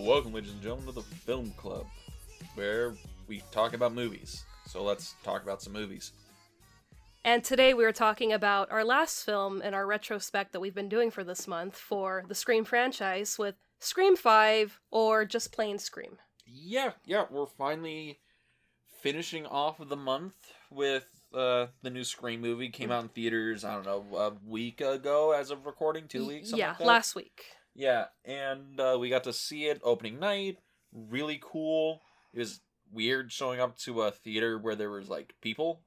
Welcome, ladies and gentlemen, to the Film Club, where we talk about movies. So let's talk about some movies. And today we are talking about our last film in our retrospect that we've been doing for this month for the Scream franchise with Scream 5 or just plain Scream. Yeah, yeah, we're finally finishing off the month with uh, the new Scream movie. Came out in theaters, I don't know, a week ago as of recording, two weeks? yeah, like last week. Yeah, and uh, we got to see it opening night. Really cool. It was weird showing up to a theater where there was like people.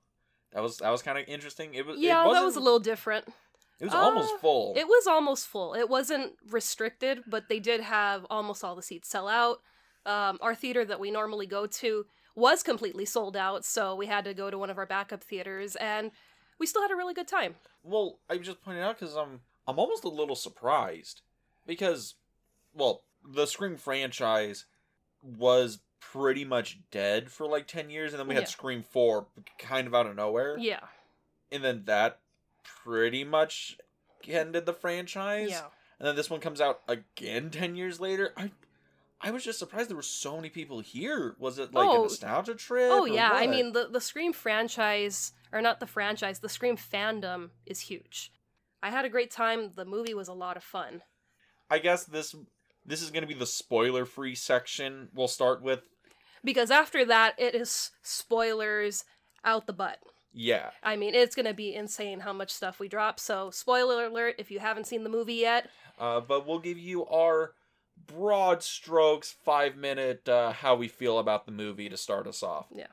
That was that was kind of interesting. It was Yeah, it that wasn't- a little different. It was Uh, almost full. It was almost full. It wasn't restricted, but they did have almost all the seats sell out. Um, our theater that we normally go to was completely sold out, so we had to go to one of our backup theaters, and we still had a really good time. Well, I just pointed out because I'm I'm almost a little surprised because, well, the Scream franchise was pretty much dead for like ten years, and then we had Yeah. Scream Four kind of out of nowhere, Yeah, and then that pretty much ended the franchise. yeah. and then this one comes out again 10 years later i i was just surprised there were so many people here was it like a Oh. nostalgia trip Oh yeah, I mean the the Scream franchise or not the franchise, the Scream fandom is huge. I had a great time. The movie was a lot of fun. I guess this this is going to be the spoiler free section we'll start with Because after that it is spoilers out the butt. yeah I mean, it's going to be insane how much stuff we drop. So, spoiler alert if you haven't seen the movie yet. uh, but we'll give you our broad strokes five minute uh, how we feel about the movie to start us off Yeah.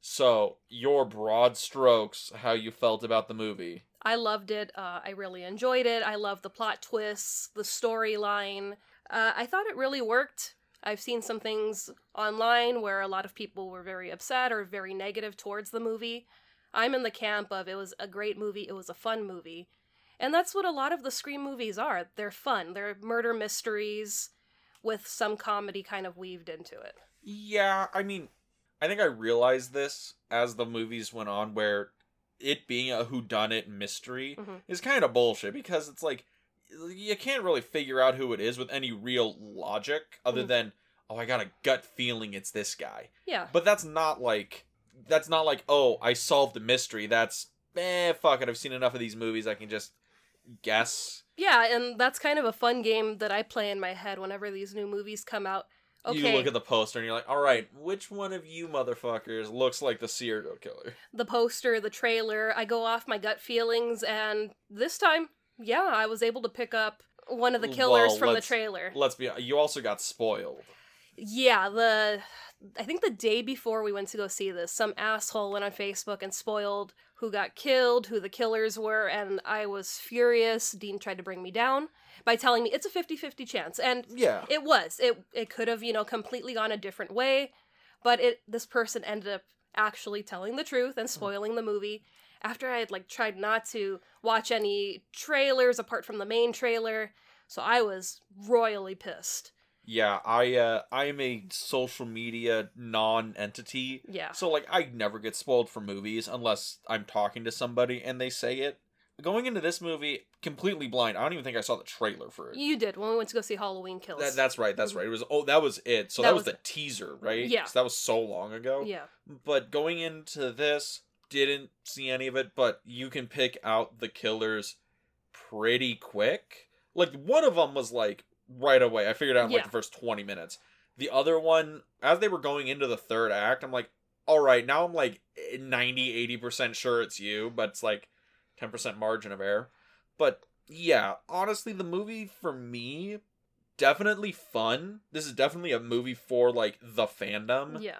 so your broad strokes how you felt about the movie I loved it. Uh, I really enjoyed it. I loved the plot twists, the storyline. Uh, I thought it really worked. I've seen some things online where a lot of people were very upset or very negative towards the movie. I'm in the camp of it was a great movie, it was a fun movie. And that's what a lot of the Scream movies are. They're fun, they're murder mysteries with some comedy kind of weaved into it. Yeah, I mean, I think I realized this as the movies went on, where it being a whodunit mystery Mhm. is kind of bullshit because it's like you can't really figure out who it is with any real logic other Mhm. than oh, I got a gut feeling it's this guy. Yeah. But that's not like that's not like oh, I solved the mystery. That's eh, fuck it. I've seen enough of these movies. I can just guess. Yeah, and that's kind of a fun game that I play in my head whenever these new movies come out. Okay, You look at the poster and you're like, all right, which one of you motherfuckers looks like the serial killer? the poster, the trailer, I go off my gut feelings, and this time, yeah, I was able to pick up one of the killers Well, from the trailer. Let's be. You also got spoiled. Yeah, the I think the day before we went to go see this, some asshole went on Facebook and spoiled who got killed, who the killers were, and I was furious. Dean tried to bring me down by telling me it's a 50-50 chance. And Yeah. it was. It it could have, you know, completely gone a different way, but it this person ended up actually telling the truth and spoiling the movie after I had like tried not to watch any trailers apart from the main trailer. So I was royally pissed. Yeah, I uh I am a social media non-entity. Yeah. So like I never get spoiled for movies unless I'm talking to somebody and they say it. Going into this movie completely blind. I don't even think I saw the trailer for it. You did when we went to go see Halloween Kills. That, that's right. That's Mhm. right. It was oh that was it. So That that, was, was the teaser, right? Yeah. So that was so long ago. yeah. But going into this, didn't see any of it. But you can pick out the killers pretty quick. Like one of them was like right away. I figured out in like Yeah. the first twenty minutes. The other one, as they were going into the third act, I'm like, all right, now I'm like 90, 80% sure it's you, but it's like 10% margin of error. But yeah, honestly, the movie for me, definitely fun. This is definitely a movie for like the fandom. Yeah.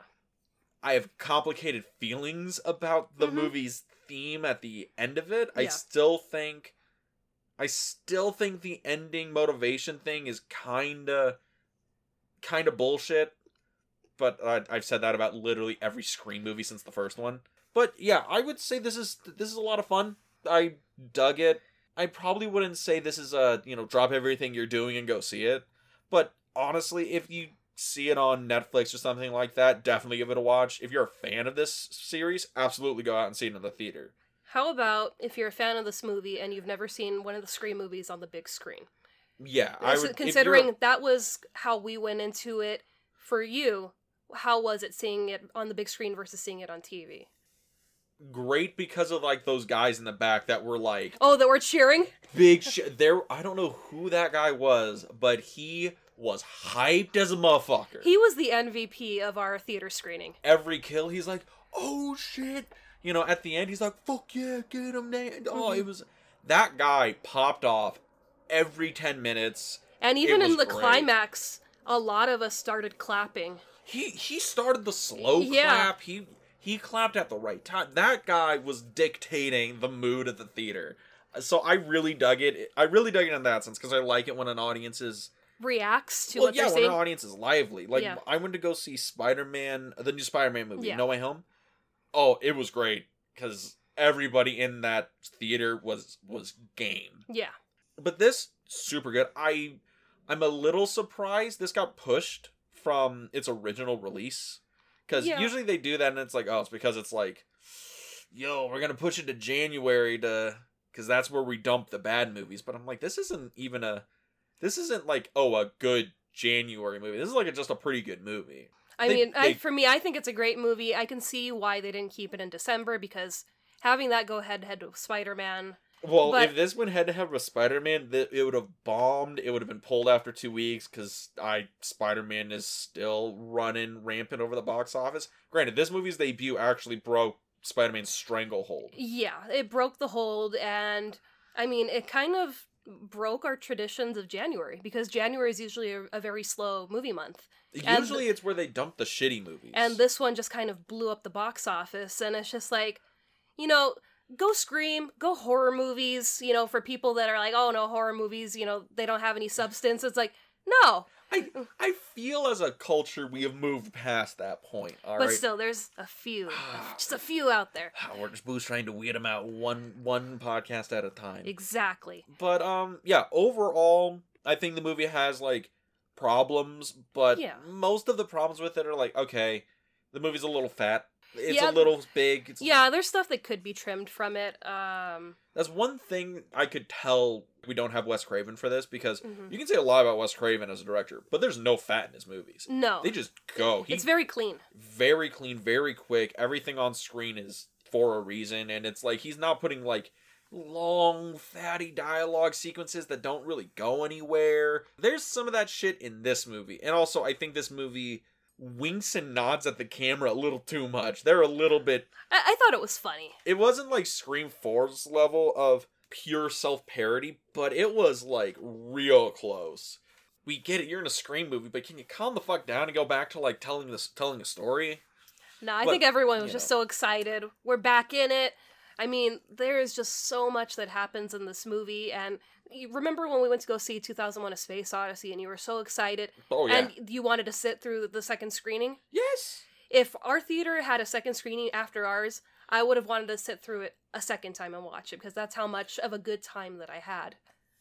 I have complicated feelings about the Mhm. movie's theme at the end of it. I still think I still think the ending motivation thing is kind of kind of bullshit. But I, I've said that about literally every Scream movie since the first one. But yeah, I would say this is this is a lot of fun. I dug it. I probably wouldn't say this is a you know drop everything you're doing and go see it. But honestly, if you see it on Netflix or something like that, definitely give it a watch. If you're a fan of this series, absolutely go out and see it in the theater. How about if you're a fan of this movie and you've never seen one of the Scream movies on the big screen? Yeah, I would considering that was how we went into it for you. How was it seeing it on the big screen versus seeing it on TV? Great because of like those guys in the back that were like Oh, that we're cheering. big shit. There, I don't know who that guy was, but he was hyped as a motherfucker. He was the MVP of our theater screening. Every kill, he's like, "Oh shit!" You know, at the end, he's like, "Fuck yeah, get him!" Dan." Oh, Mhm. it was that guy popped off every ten minutes. And even in the great. climax, a lot of us started clapping. He he started the slow Yeah. clap. He he clapped at the right time. That guy was dictating the mood of the theater. So I really dug it. I really dug it in that sense because I like it when an audience is Reacts to well, what yeah, they're when an audience is lively. Like Yeah. I went to go see Spider Man, the new Spider Man movie, Yeah. No Way Home. Oh, it was great because everybody in that theater was was game. Yeah. But this super good. I I'm a little surprised this got pushed from its original release because Yeah. usually they do that and it's like oh it's because it's like yo we're gonna push it to January to because that's where we dump the bad movies. But I'm like this isn't even a this isn't like oh a good January movie. This is like a, just a pretty good movie. I They- mean, I, for me, I think it's a great movie. I can see why they didn't keep it in December because having that go head to head with Spider Man. Well, But- if this one had to have a Spider Man, it would have bombed. It would have been pulled after two weeks because I Spider Man is still running rampant over the box office. Granted, this movie's debut actually broke Spider Man's stranglehold. Yeah, it broke the hold, and I mean, it kind of broke our traditions of January because January is usually a, a very slow movie month. Usually, it's where they dump the shitty movies. And this one just kind of blew up the box office, and it's just like, you know, go scream, go horror movies, you know, for people that are like, oh no, horror movies, you know, they don't have any substance. It's like, no, I I feel as a culture we have moved past that point. All right, but still, there's a few, just a few out there. we're just Boo's trying to weed them out one one podcast at a time. Exactly. But um yeah, overall I think the movie has like problems, but Yeah. most of the problems with it are like okay, the movie's a little fat. It's Yeah, a little big. It's, Yeah, there's stuff that could be trimmed from it. Um, That's one thing I could tell we don't have Wes Craven for this because mhm. you can say a lot about Wes Craven as a director, but there's no fat in his movies. no, They just go. He it's very clean. very clean, very quick. Everything on screen is for a reason, and it's like he's not putting like long, fatty dialogue sequences that don't really go anywhere. There's some of that shit in this movie, and also I think this movie winks and nods at the camera a little too much. They're a little bit. I, I thought it was funny. It wasn't like Scream 4's level of pure self parody, but it was like real close. We get it. You're in a Scream movie, but can you calm the fuck down and go back to like telling this telling a story? No, I But, think everyone was just know. so excited. We're back in it. I mean, there is just so much that happens in this movie, and you remember when we went to go see 2001: A Space Odyssey, and you were so excited, Oh yeah. and you wanted to sit through the second screening. yes. If our theater had a second screening after ours, I would have wanted to sit through it a second time and watch it because that's how much of a good time that I had.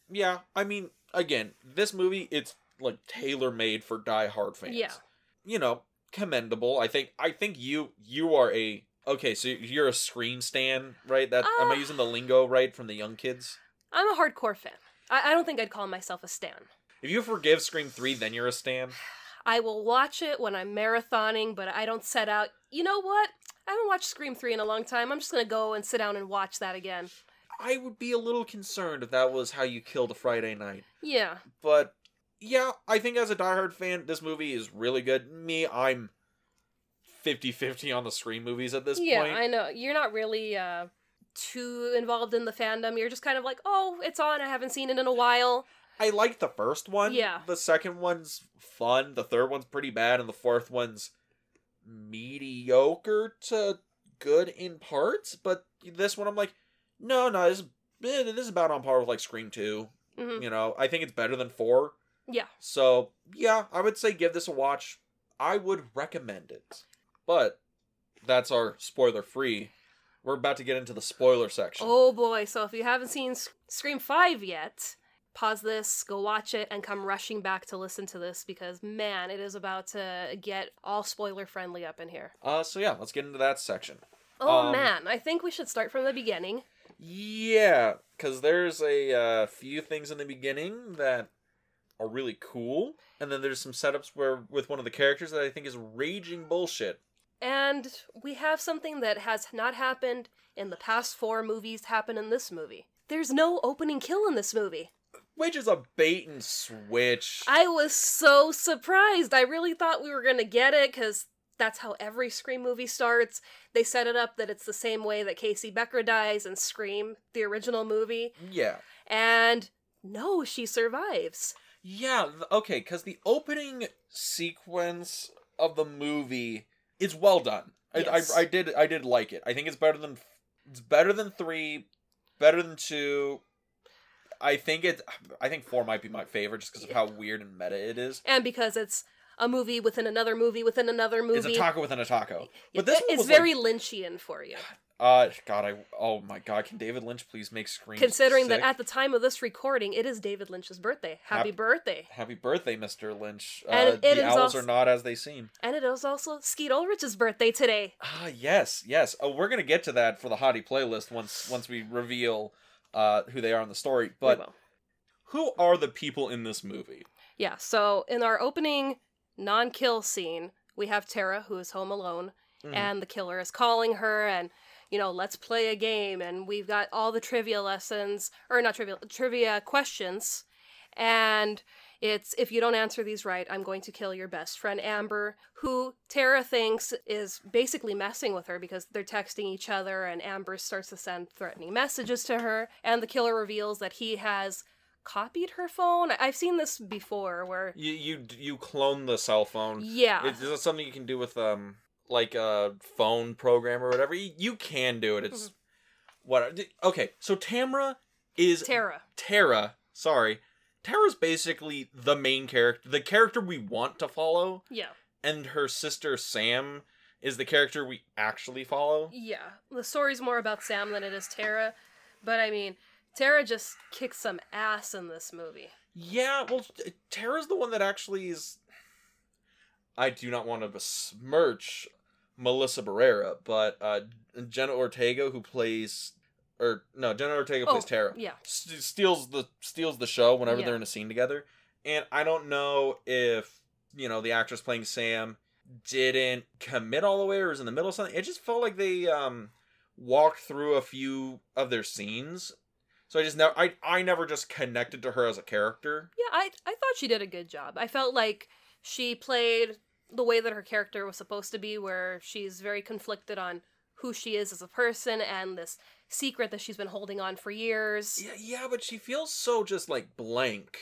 Yeah, I mean, again, this movie it's like tailor made for die-hard fans. Yeah. You know, commendable. I think I think you you are a okay, so you're a Scream stan, right? That am I Uh, using the lingo right from the young kids? I'm a hardcore fan. I, I don't think I'd call myself a stan. If you forgive Scream 3, then you're a stan. I will watch it when I'm marathoning, but I don't set out. You know what? I haven't watched Scream 3 in a long time. I'm just gonna go and sit down and watch that again. I would be a little concerned if that was how you killed a Friday night. Yeah. But yeah, I think as a diehard fan, this movie is really good. Me, I'm 50-50 on the Scream movies at this yeah, point. I know. You're not really uh too involved in the fandom. You're just kind of like, oh, it's on. I haven't seen it in a while. I like the first one. Yeah. The second one's fun. The third one's pretty bad, and the fourth one's mediocre to good in parts. But this one, I'm like, no, no, this is eh, this is about on par with like Scream Two. hmm You know, I think it's better than four. Yeah. So yeah, I would say give this a watch. I would recommend it. But that's our spoiler free. We're about to get into the spoiler section. Oh boy. So if you haven't seen Scream 5 yet, pause this, go watch it, and come rushing back to listen to this because man, it is about to get all spoiler friendly up in here. Uh, so yeah, let's get into that section. Oh Um, man, I think we should start from the beginning. Yeah, because there's a uh, few things in the beginning that are really cool, and then there's some setups where with one of the characters that I think is raging bullshit. And we have something that has not happened in the past four movies happen in this movie. There's no opening kill in this movie. Which is a bait and switch. I was so surprised. I really thought we were going to get it because that's how every Scream movie starts. They set it up that it's the same way that Casey Becker dies in Scream, the original movie. Yeah. And no, she survives. Yeah, okay, because the opening sequence of the movie is well done. I, Yes. I, I did I did like it. I think it's better than it's better than three, better than two. I think it. I think four might be my favorite just because of how weird and meta it is. And because it's a movie within another movie within another movie. It's a taco within a taco. But this one it's very like, Lynchian for you. Uh God I oh my God can David Lynch please make Scream Considering that at the time of this recording, it is David Lynch's birthday. Happy Hap- birthday. Happy birthday, Mr. Lynch. And uh, it the is owls also- are not as they seem. And it is also Skeet Ulrich's birthday today. Ah, yes, yes. Oh, we're gonna get to that for the hottie playlist once once we reveal uh who they are in the story. But who are the people in this movie? Yeah, so in our opening non kill scene, we have Tara, who is home alone, Mhm. and the killer is calling her and you know let's play a game and we've got all the trivia lessons or not trivia trivia questions. And it's if you don't answer these right i'm going to kill your best friend amber who tara thinks is basically messing with her because they're texting each other and amber starts to send threatening messages to her and the killer reveals that he has copied her phone. I've seen this before where You you you clone the cell phone. yeah. Is, is that something you can do with um like a phone program or whatever? You, you can do it. It's what okay. So Tamra is tara Tara. Sorry, Tara's basically the main character, the character we want to follow, yeah and her sister Sam is the character we actually follow. Yeah, the story's more about Sam than it is Tara, but I mean, Tara just kicks some ass in this movie. Yeah, well, Tara's the one that actually is. I do not want to besmirch Melissa Barrera, but uh, Jenna Ortega, who plays, or no, Jenna Ortega plays Oh, Tara, Yeah, st- steals the steals the show whenever Yeah. they're in a scene together. And I don't know if you know the actress playing Sam didn't commit all the way or was in the middle of something. It just felt like they um walked through a few of their scenes. So I just never I I never just connected to her as a character. yeah, I I thought she did a good job. I felt like she played the way that her character was supposed to be, where she's very conflicted on who she is as a person and this secret that she's been holding on for years. Yeah, yeah, but she feels so just like blank.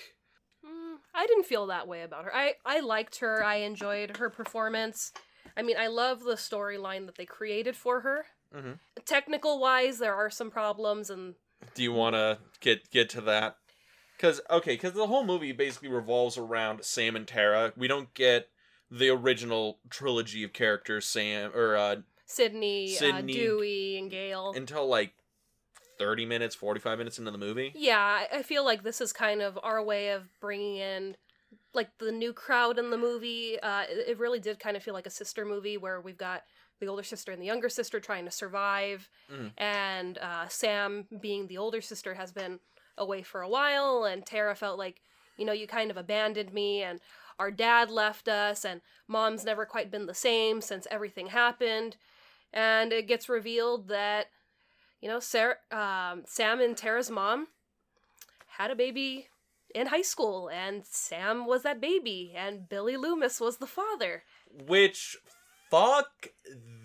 Mm, I didn't feel that way about her. I I liked her. I enjoyed her performance. I mean, I love the storyline that they created for her. Mhm. Technical wise, there are some problems, and Do you want to get get to that? Because okay, because the whole movie basically revolves around Sam and Tara. We don't get the original trilogy of characters, Sam or uh, Sydney, Sydney- Uh, Dewey, and Gale. until like thirty minutes, forty five minutes into the movie. yeah, I- feel like this is kind of our way of bringing in like the new crowd in the movie. Uh, it, really did kind of feel like a sister movie where we've got the older sister and the younger sister trying to survive, Mhm. and uh, Sam, being the older sister, has been away for a while, and Tara felt like, you know, you kind of abandoned me, and our dad left us, and mom's never quite been the same since everything happened, and it gets revealed that, you know, Sarah, um, Sam and Tara's mom had a baby in high school, and Sam was that baby, and Billy Loomis was the father. Which fuck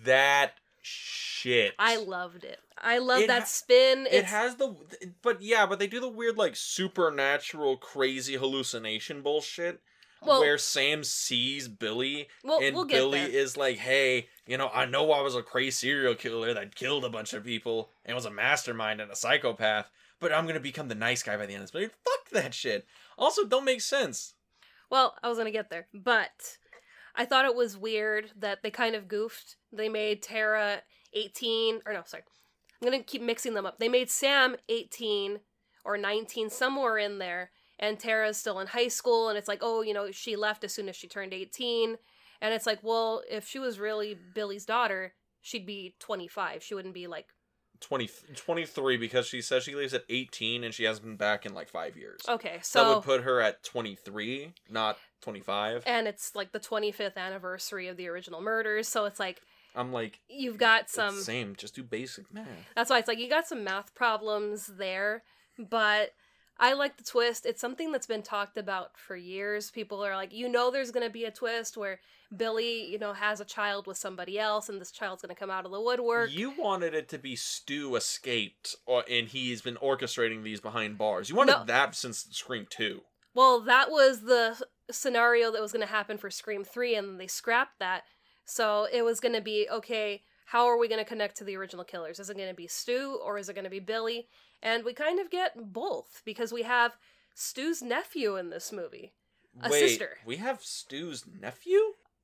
that shit. I loved it. I love It that ha- spin. It has the, but yeah, but they do the weird like supernatural crazy hallucination bullshit. well, where Sam sees Billy we'll, and we'll Billy there. is like, "Hey, you know, I know I was a crazy serial killer that killed a bunch of people and was a mastermind and a psychopath, but I'm gonna become the nice guy by the end of this movie." Fuck that shit. Also, don't make sense. Well, I was gonna get there, but I thought it was weird that they kind of goofed. They made Tara 18, or no, sorry. I'm gonna keep mixing them up. They made Sam 18 or 19, somewhere in there, and Tara's still in high school, and it's like, oh, you know, she left as soon as she turned 18. And it's like, well, if she was really Billy's daughter, she'd be 25. She wouldn't be like 20, 23 because she says she leaves at 18 and she hasn't been back in like five years. Okay, so. that would put her at 23, not 25. and it's like the 25th anniversary of the original murders, so it's like I'm like, you've got some same, just do basic math. That's why it's like you got some math problems there, but I like the twist. It's something that's been talked about for years. People are like, you know, there's going to be a twist where Billy, you know, has a child with somebody else and this child's going to come out of the woodwork. You wanted it to be Stu escaped, or, and he's been orchestrating these behind bars. You wanted No. that since Scream 2. Well, that was the scenario that was going to happen for Scream 3, and they scrapped that. So it was going to be okay, how are we going to connect to the original killers? Is it going to be Stu or is it going to be Billy? And we kind of get both because we have Stu's nephew in this movie. A Wait, sister. we have Stu's nephew?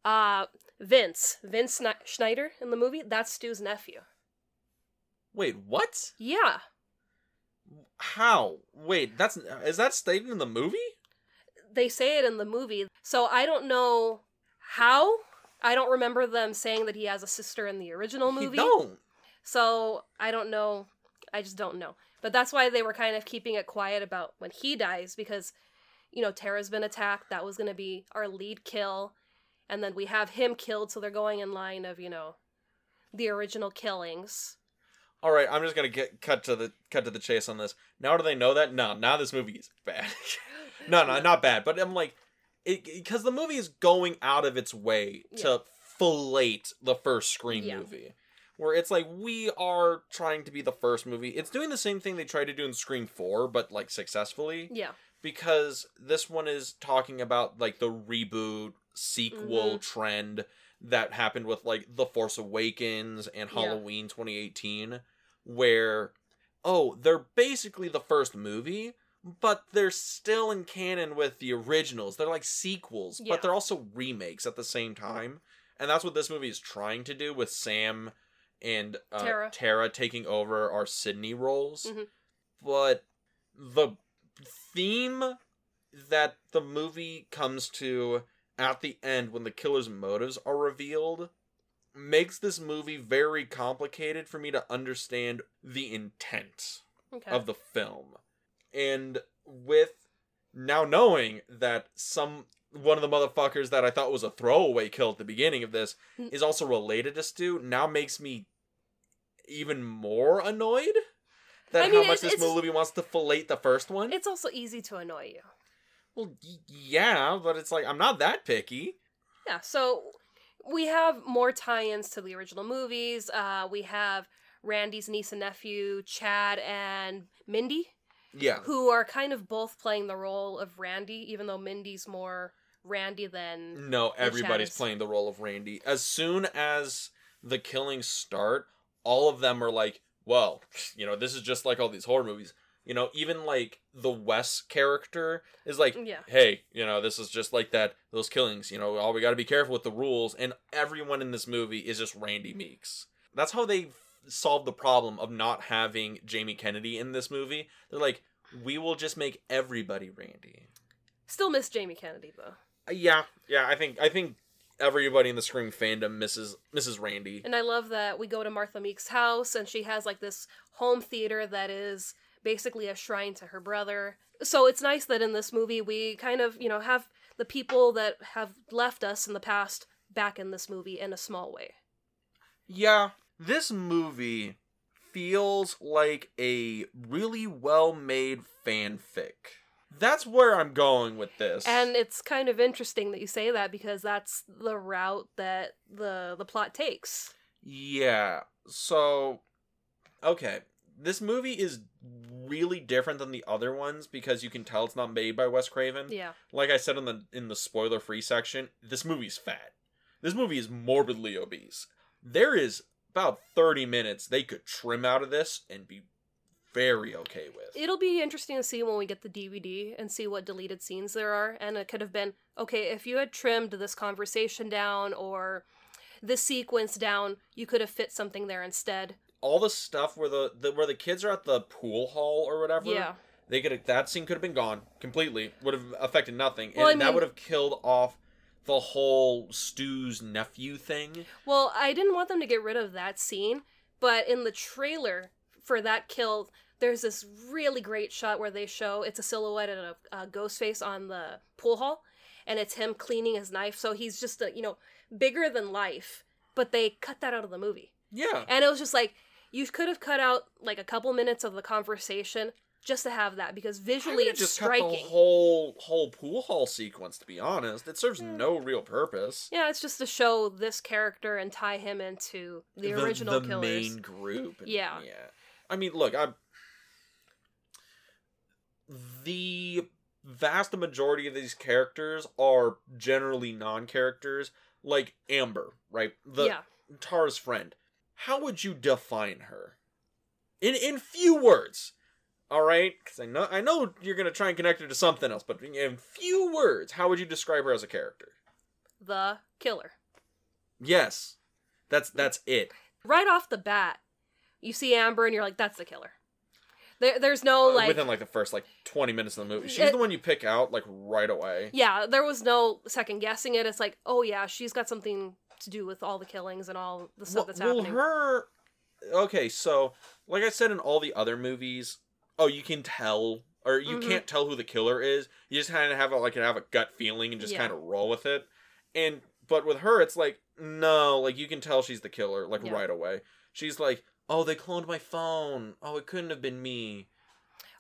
Uh, Vince. Vince Schneider in the movie, that's Stu's nephew. Wait, what? Yeah. How? Wait, that's is that stated in the movie? They say it in the movie. So I don't know how. I don't remember them saying that he has a sister in the original He movie. don't. So I don't know. I just don't know. But that's why they were kind of keeping it quiet about when he dies because, you know, Tara's been attacked. That was going to be our lead kill. And then we have him killed. So they're going in line of, you know, the original killings. All right, I'm just gonna get cut to the cut to the chase on this. Now do they know that? No, now this movie is bad. no, no, not bad. But I'm like, because the movie is going out of its way to fillet the first Scream Yeah. movie, where it's like we are trying to be the first movie. It's doing the same thing they tried to do in Scream Four, but like successfully. Yeah. because this one is talking about like the reboot sequel Mhm. trend that happened with like The Force Awakens and Yeah. Halloween 2018 where oh, they're basically the first movie, but they're still in canon with the originals. They're like sequels, Yeah. but they're also remakes at the same time. And that's what this movie is trying to do with Sam and uh, Tara. Tara taking over our Sydney roles. Mhm. But the theme that the movie comes to at the end when the killer's motives are revealed makes this movie very complicated for me to understand the intent Okay. of the film. And with now knowing that some one of the motherfuckers that I thought was a throwaway kill at the beginning of this Mm. is also related to Stu now makes me even more annoyed that I mean, how much this movie wants to fillet the first one. it's also easy to annoy you. well, yeah, but it's like I'm not that picky. Yeah, so we have more tie-ins to the original movies. Uh, we have Randy's niece and nephew, Chad and Mindy, Yeah. who are kind of both playing the role of Randy, even though Mindy's more Randy than No, everybody's playing the role of Randy. As soon as the killings start, all of them are like, well, you know, this is just like all these horror movies. You know, even like the Wes character is like, Yeah. hey, you know, this is just like that, those killings. You know, all we got to be careful with the rules. And everyone in this movie is just Randy Meeks. That's how they solved the problem of not having Jamie Kennedy in this movie. They're like, we will just make everybody Randy. Still miss Jamie Kennedy though. Uh, Yeah, yeah. I think I think everybody in the Scream fandom misses misses Randy. And I love that we go to Martha Meeks' house and she has like this home theater that is basically a shrine to her brother. So it's nice that in this movie we kind of, you know, have the people that have left us in the past back in this movie in a small way. Yeah, this movie feels like a really well made fanfic. That's where I'm going with this. And it's kind of interesting that you say that because that's the route that the the plot takes. yeah, so okay, this movie is really different than the other ones because you can tell it's not made by Wes Craven. Yeah. like I said in the in the spoiler free section, this movie's fat. This movie is morbidly obese. There is about 30 minutes they could trim out of this and be very okay with. It'll be interesting to see when we get the DVD and see what deleted scenes there are. And it could have been okay, if you had trimmed this conversation down or this sequence down, you could have fit something there instead. All the stuff where the, the where the kids are at the pool hall or whatever. Yeah. They could have that scene could have been gone completely. Would have affected nothing. Well, and I that would have killed off the whole Stu's nephew thing. Well, I didn't want them to get rid of that scene, but in the trailer for that kill, there's this really great shot where they show it's a silhouette and a, a ghost face on the pool hall, and it's him cleaning his knife. So he's just a, you know bigger than life. But they cut that out of the movie, Yeah. and it was just like you could have cut out like a couple minutes of the conversation just to have that because visually it's just striking. cut the whole whole pool hall sequence. To be honest, it serves Yeah. no real purpose. Yeah, it's just to show this character and tie him into the, original the killers. main group. and- Yeah. yeah. I mean, look, I'm the vast majority of these characters are generally non-characters, like Amber, right? The yeah. Tara's friend. How would you define her? In in few words. All right, because I know I know you're gonna try and connect her to something else, but in few words, how would you describe her as a character? The killer. Yes, that's that's it. Right off the bat, you see Amber and you're like, that's the killer. There, there's no Uh, like, within like the first like 20 minutes of the movie she's It- the one you pick out like right away yeah, there was no second guessing it. It's like, oh yeah, she's got something to do with all the killings and all the stuff well, that's well, happening. her okay so like i said in all the other movies oh you can tell or you Mhm. can't tell who the killer is you just kind of have a like have a gut feeling and just Yeah. kind of roll with it and but with her it's like no like you can tell she's the killer like Yeah. right away she's like oh they cloned my phone oh it couldn't have been me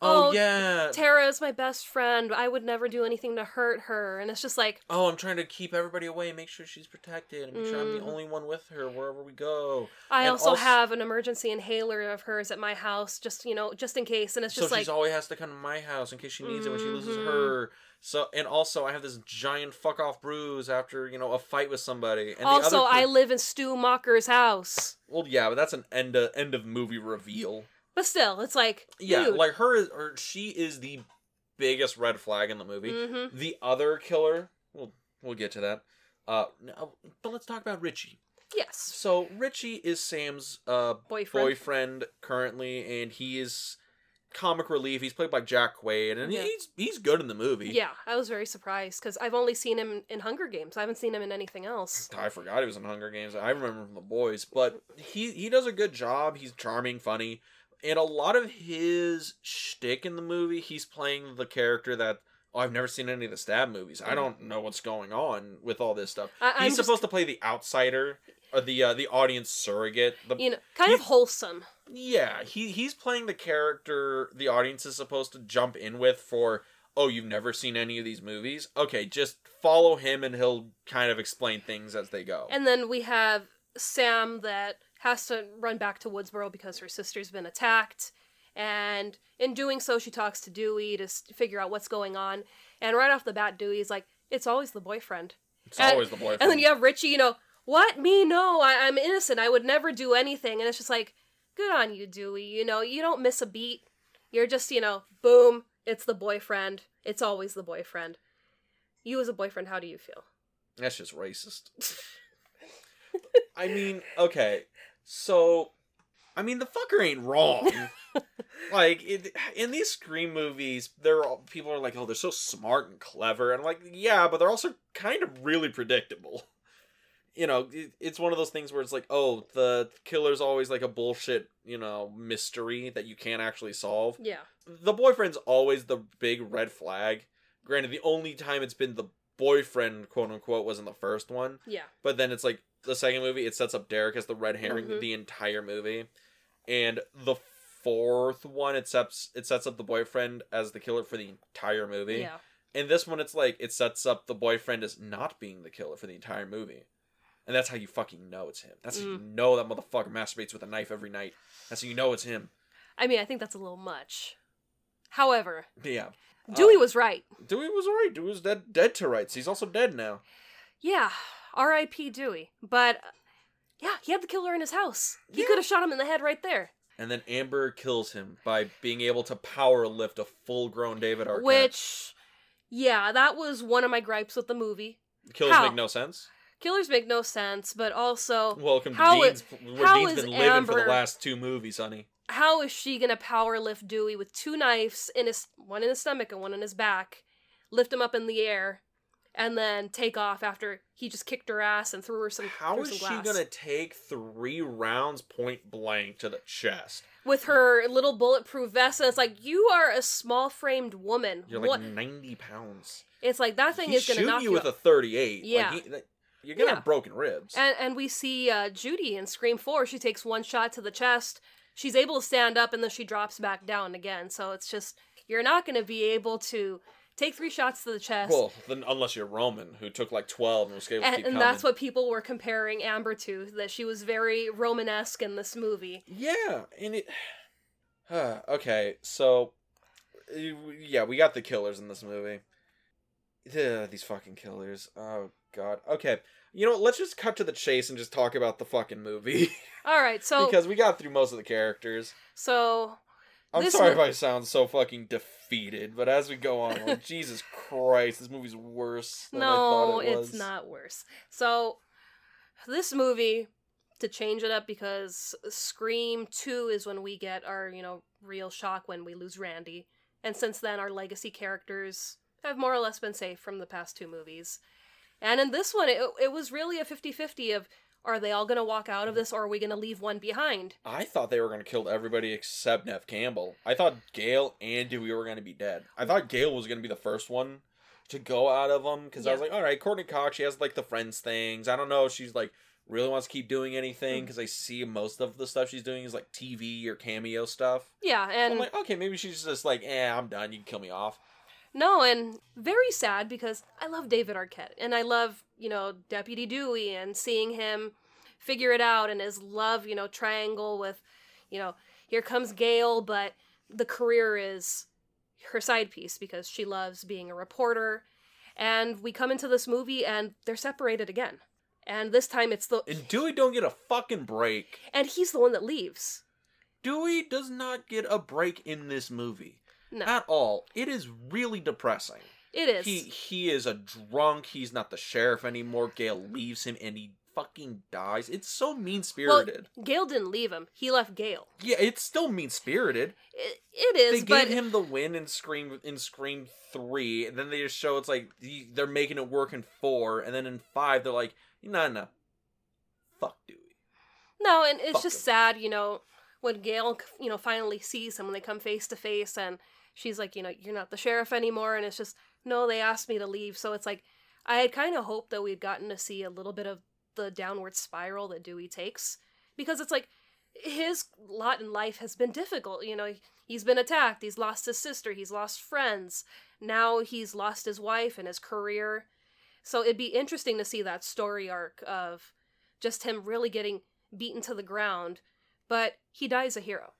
Oh, oh yeah Tara is my best friend. I would never do anything to hurt her. And it's just like, oh, I'm trying to keep everybody away, make sure she's protected, and make sure I'm the only one with her wherever we go. I also also- have an emergency inhaler of hers at my house, just you know, just in case. And it's so just like, she always has to come to my house in case she needs it when she loses Mhm. her. So and also I have this giant fuck off bruise after you know a fight with somebody. And the also I live in Stu Macher's house. well yeah, but that's an end of, end of movie reveal. But still, it's like, Yeah, dude. like her is or she is the biggest red flag in the movie. Mhm. The other killer, we'll we'll get to that. Uh, no, but let's talk about Richie. yes, So Richie is Sam's uh boyfriend. boyfriend currently, and he is comic relief. He's played by Jack Quaid, and Yeah. he's he's good in the movie. Yeah, I was very surprised because I've only seen him in Hunger Games. I haven't seen him in anything else. I forgot he was in Hunger Games. I remember from the boys, but he he does a good job. He's charming, funny, and a lot of his shtick in the movie, he's playing the character that. Oh, I've never seen any of the stab movies. I don't know what's going on with all this stuff. I, He's just, supposed to play the outsider, or the uh, the audience surrogate. The, you know, kind of wholesome. Yeah, he he's playing the character the audience is supposed to jump in with for oh, you've never seen any of these movies? Okay, just follow him and he'll kind of explain things as they go. And then we have Sam that has to run back to Woodsboro because her sister's been attacked. And in doing so, she talks to Dewey to figure out what's going on. And right off the bat, Dewey's like, it's always the boyfriend. it's and- always the boyfriend. And then you have Richie, you know, what? Me? No, I- I'm innocent. I would never do anything. And it's just like, good on you, Dewey. You know, you don't miss a beat. You're just, you know, boom, it's the boyfriend. It's always the boyfriend. You as a boyfriend, how do you feel? That's just racist. I mean, okay, so I mean the fucker ain't wrong. like it, in these Scream movies, they're all, people are like, oh, they're so smart and clever, and I'm like, yeah, but they're also kind of really predictable. You know, it's one of those things where it's like, oh, the killer's always like a bullshit, you know, mystery that you can't actually solve. Yeah. The boyfriend's always the big red flag. Granted, the only time it's been the boyfriend, quote unquote, was in the first one. Yeah. But then it's like the second movie, it sets up Derek as the red herring Mhm. the entire movie, and the fourth one, it sets it sets up the boyfriend as the killer for the entire movie. Yeah. And this one, it's like it sets up the boyfriend as not being the killer for the entire movie, and that's how you fucking know it's him. That's how you Mm. know that motherfucker masturbates with a knife every night. That's how you know it's him. I mean, I think that's a little much. However, Yeah, Dewey was right. Dewey was right. Dewey was dead, dead to rights. He's also dead now. Yeah, R.I.P. Dewey. But uh, yeah, he had the killer in his house. He Yeah. could have shot him in the head right there. And then Amber kills him by being able to power lift a full grown David Arquette. Which, yeah, that was one of my gripes with the movie. Killers How? make no sense. Killers make no sense, but also, Welcome to Dean's, where how Dean's is been living for the Amber- last two movies, honey. how is she gonna power lift Dewey with two knives in his one in his stomach and one in his back, lift him up in the air, and then take off after he just kicked her ass and threw her some. How is some she gonna take three rounds point blank to the chest? with her little bulletproof vest? And it's like you are a small framed woman. You're like what? ninety pounds. It's like that thing He's is gonna shooting knock you you. with a thirty-eight. Yeah. like, he, you're gonna Yeah. have broken ribs. And and we see uh, Judy in Scream Four. She takes one shot to the chest. She's able to stand up, and then she drops back down again. So it's just you're not going to be able to take three shots to the chest. well, then unless you're Roman, who took like twelve and was able to and, keep and coming. that's what people were comparing Amber to. That she was very Romanesque in this movie. Yeah, and it. okay, so uh, yeah, we got the killers in this movie. Ugh, these fucking killers. Oh god. Okay, you know what? Let's just cut to the chase and just talk about the fucking movie All right, so because we got through most of the characters. so I'm sorry mo- if I sound so fucking defeated, but as we go on, like, Jesus Christ, this movie's worse than I no, thought it was. it's not worse. So this movie to change it up because Scream 2 is when we get our, you know, real shock when we lose Randy. And since then our legacy characters have more or less been safe from the past two movies. And in this one it, it was really a 50-50 of are they all going to walk out of this or are we going to leave one behind? I thought they were going to kill everybody except Nev Campbell. I thought Gale and Dewey were going to be dead. I thought Gale was going to be the first one to go out of them because I was like, all right, Courteney Cox, she has like the friends things. I don't know if she's like really wants to keep doing anything Mm. because I see most of the stuff she's doing is like TV or cameo stuff. Yeah, So and I'm like, okay, maybe she's just like, eh, I'm done. You can kill me off. No, and very sad because I love David Arquette and I love, you know, Deputy Dewey and seeing him figure it out and his love, you know, triangle with, you know, here comes Gale, but the career is her side piece because she loves being a reporter. And we come into this movie and they're separated again. And this time it's the And Dewey don't get a fucking break. and he's the one that leaves. Dewey does not get a break in this movie No, at all. It is really depressing. it is. He he is a drunk. He's not the sheriff anymore. Gale leaves him and he fucking dies. It's so mean well, spirited. Gale didn't leave him. He left Gale. yeah, it's still mean spirited. It, it is, They but gave him the win in Scream in Scream three, and then they just show it's like they're making it work in four, and then in five they're like, no, no, fuck Dewey. No, and it's Fuck just him. sad, you know, when Gale, you know, finally sees him when they come face to face, and she's like, you know, you're not the sheriff anymore, and it's just, no, they asked me to leave. So it's like, I had kind of hoped that we'd gotten to see a little bit of the downward spiral that Dewey takes, because it's like his lot in life has been difficult. You know, he's been attacked, he's lost his sister, he's lost friends, now he's lost his wife and his career. So it'd be interesting to see that story arc of just him really getting beaten to the ground, but he dies a hero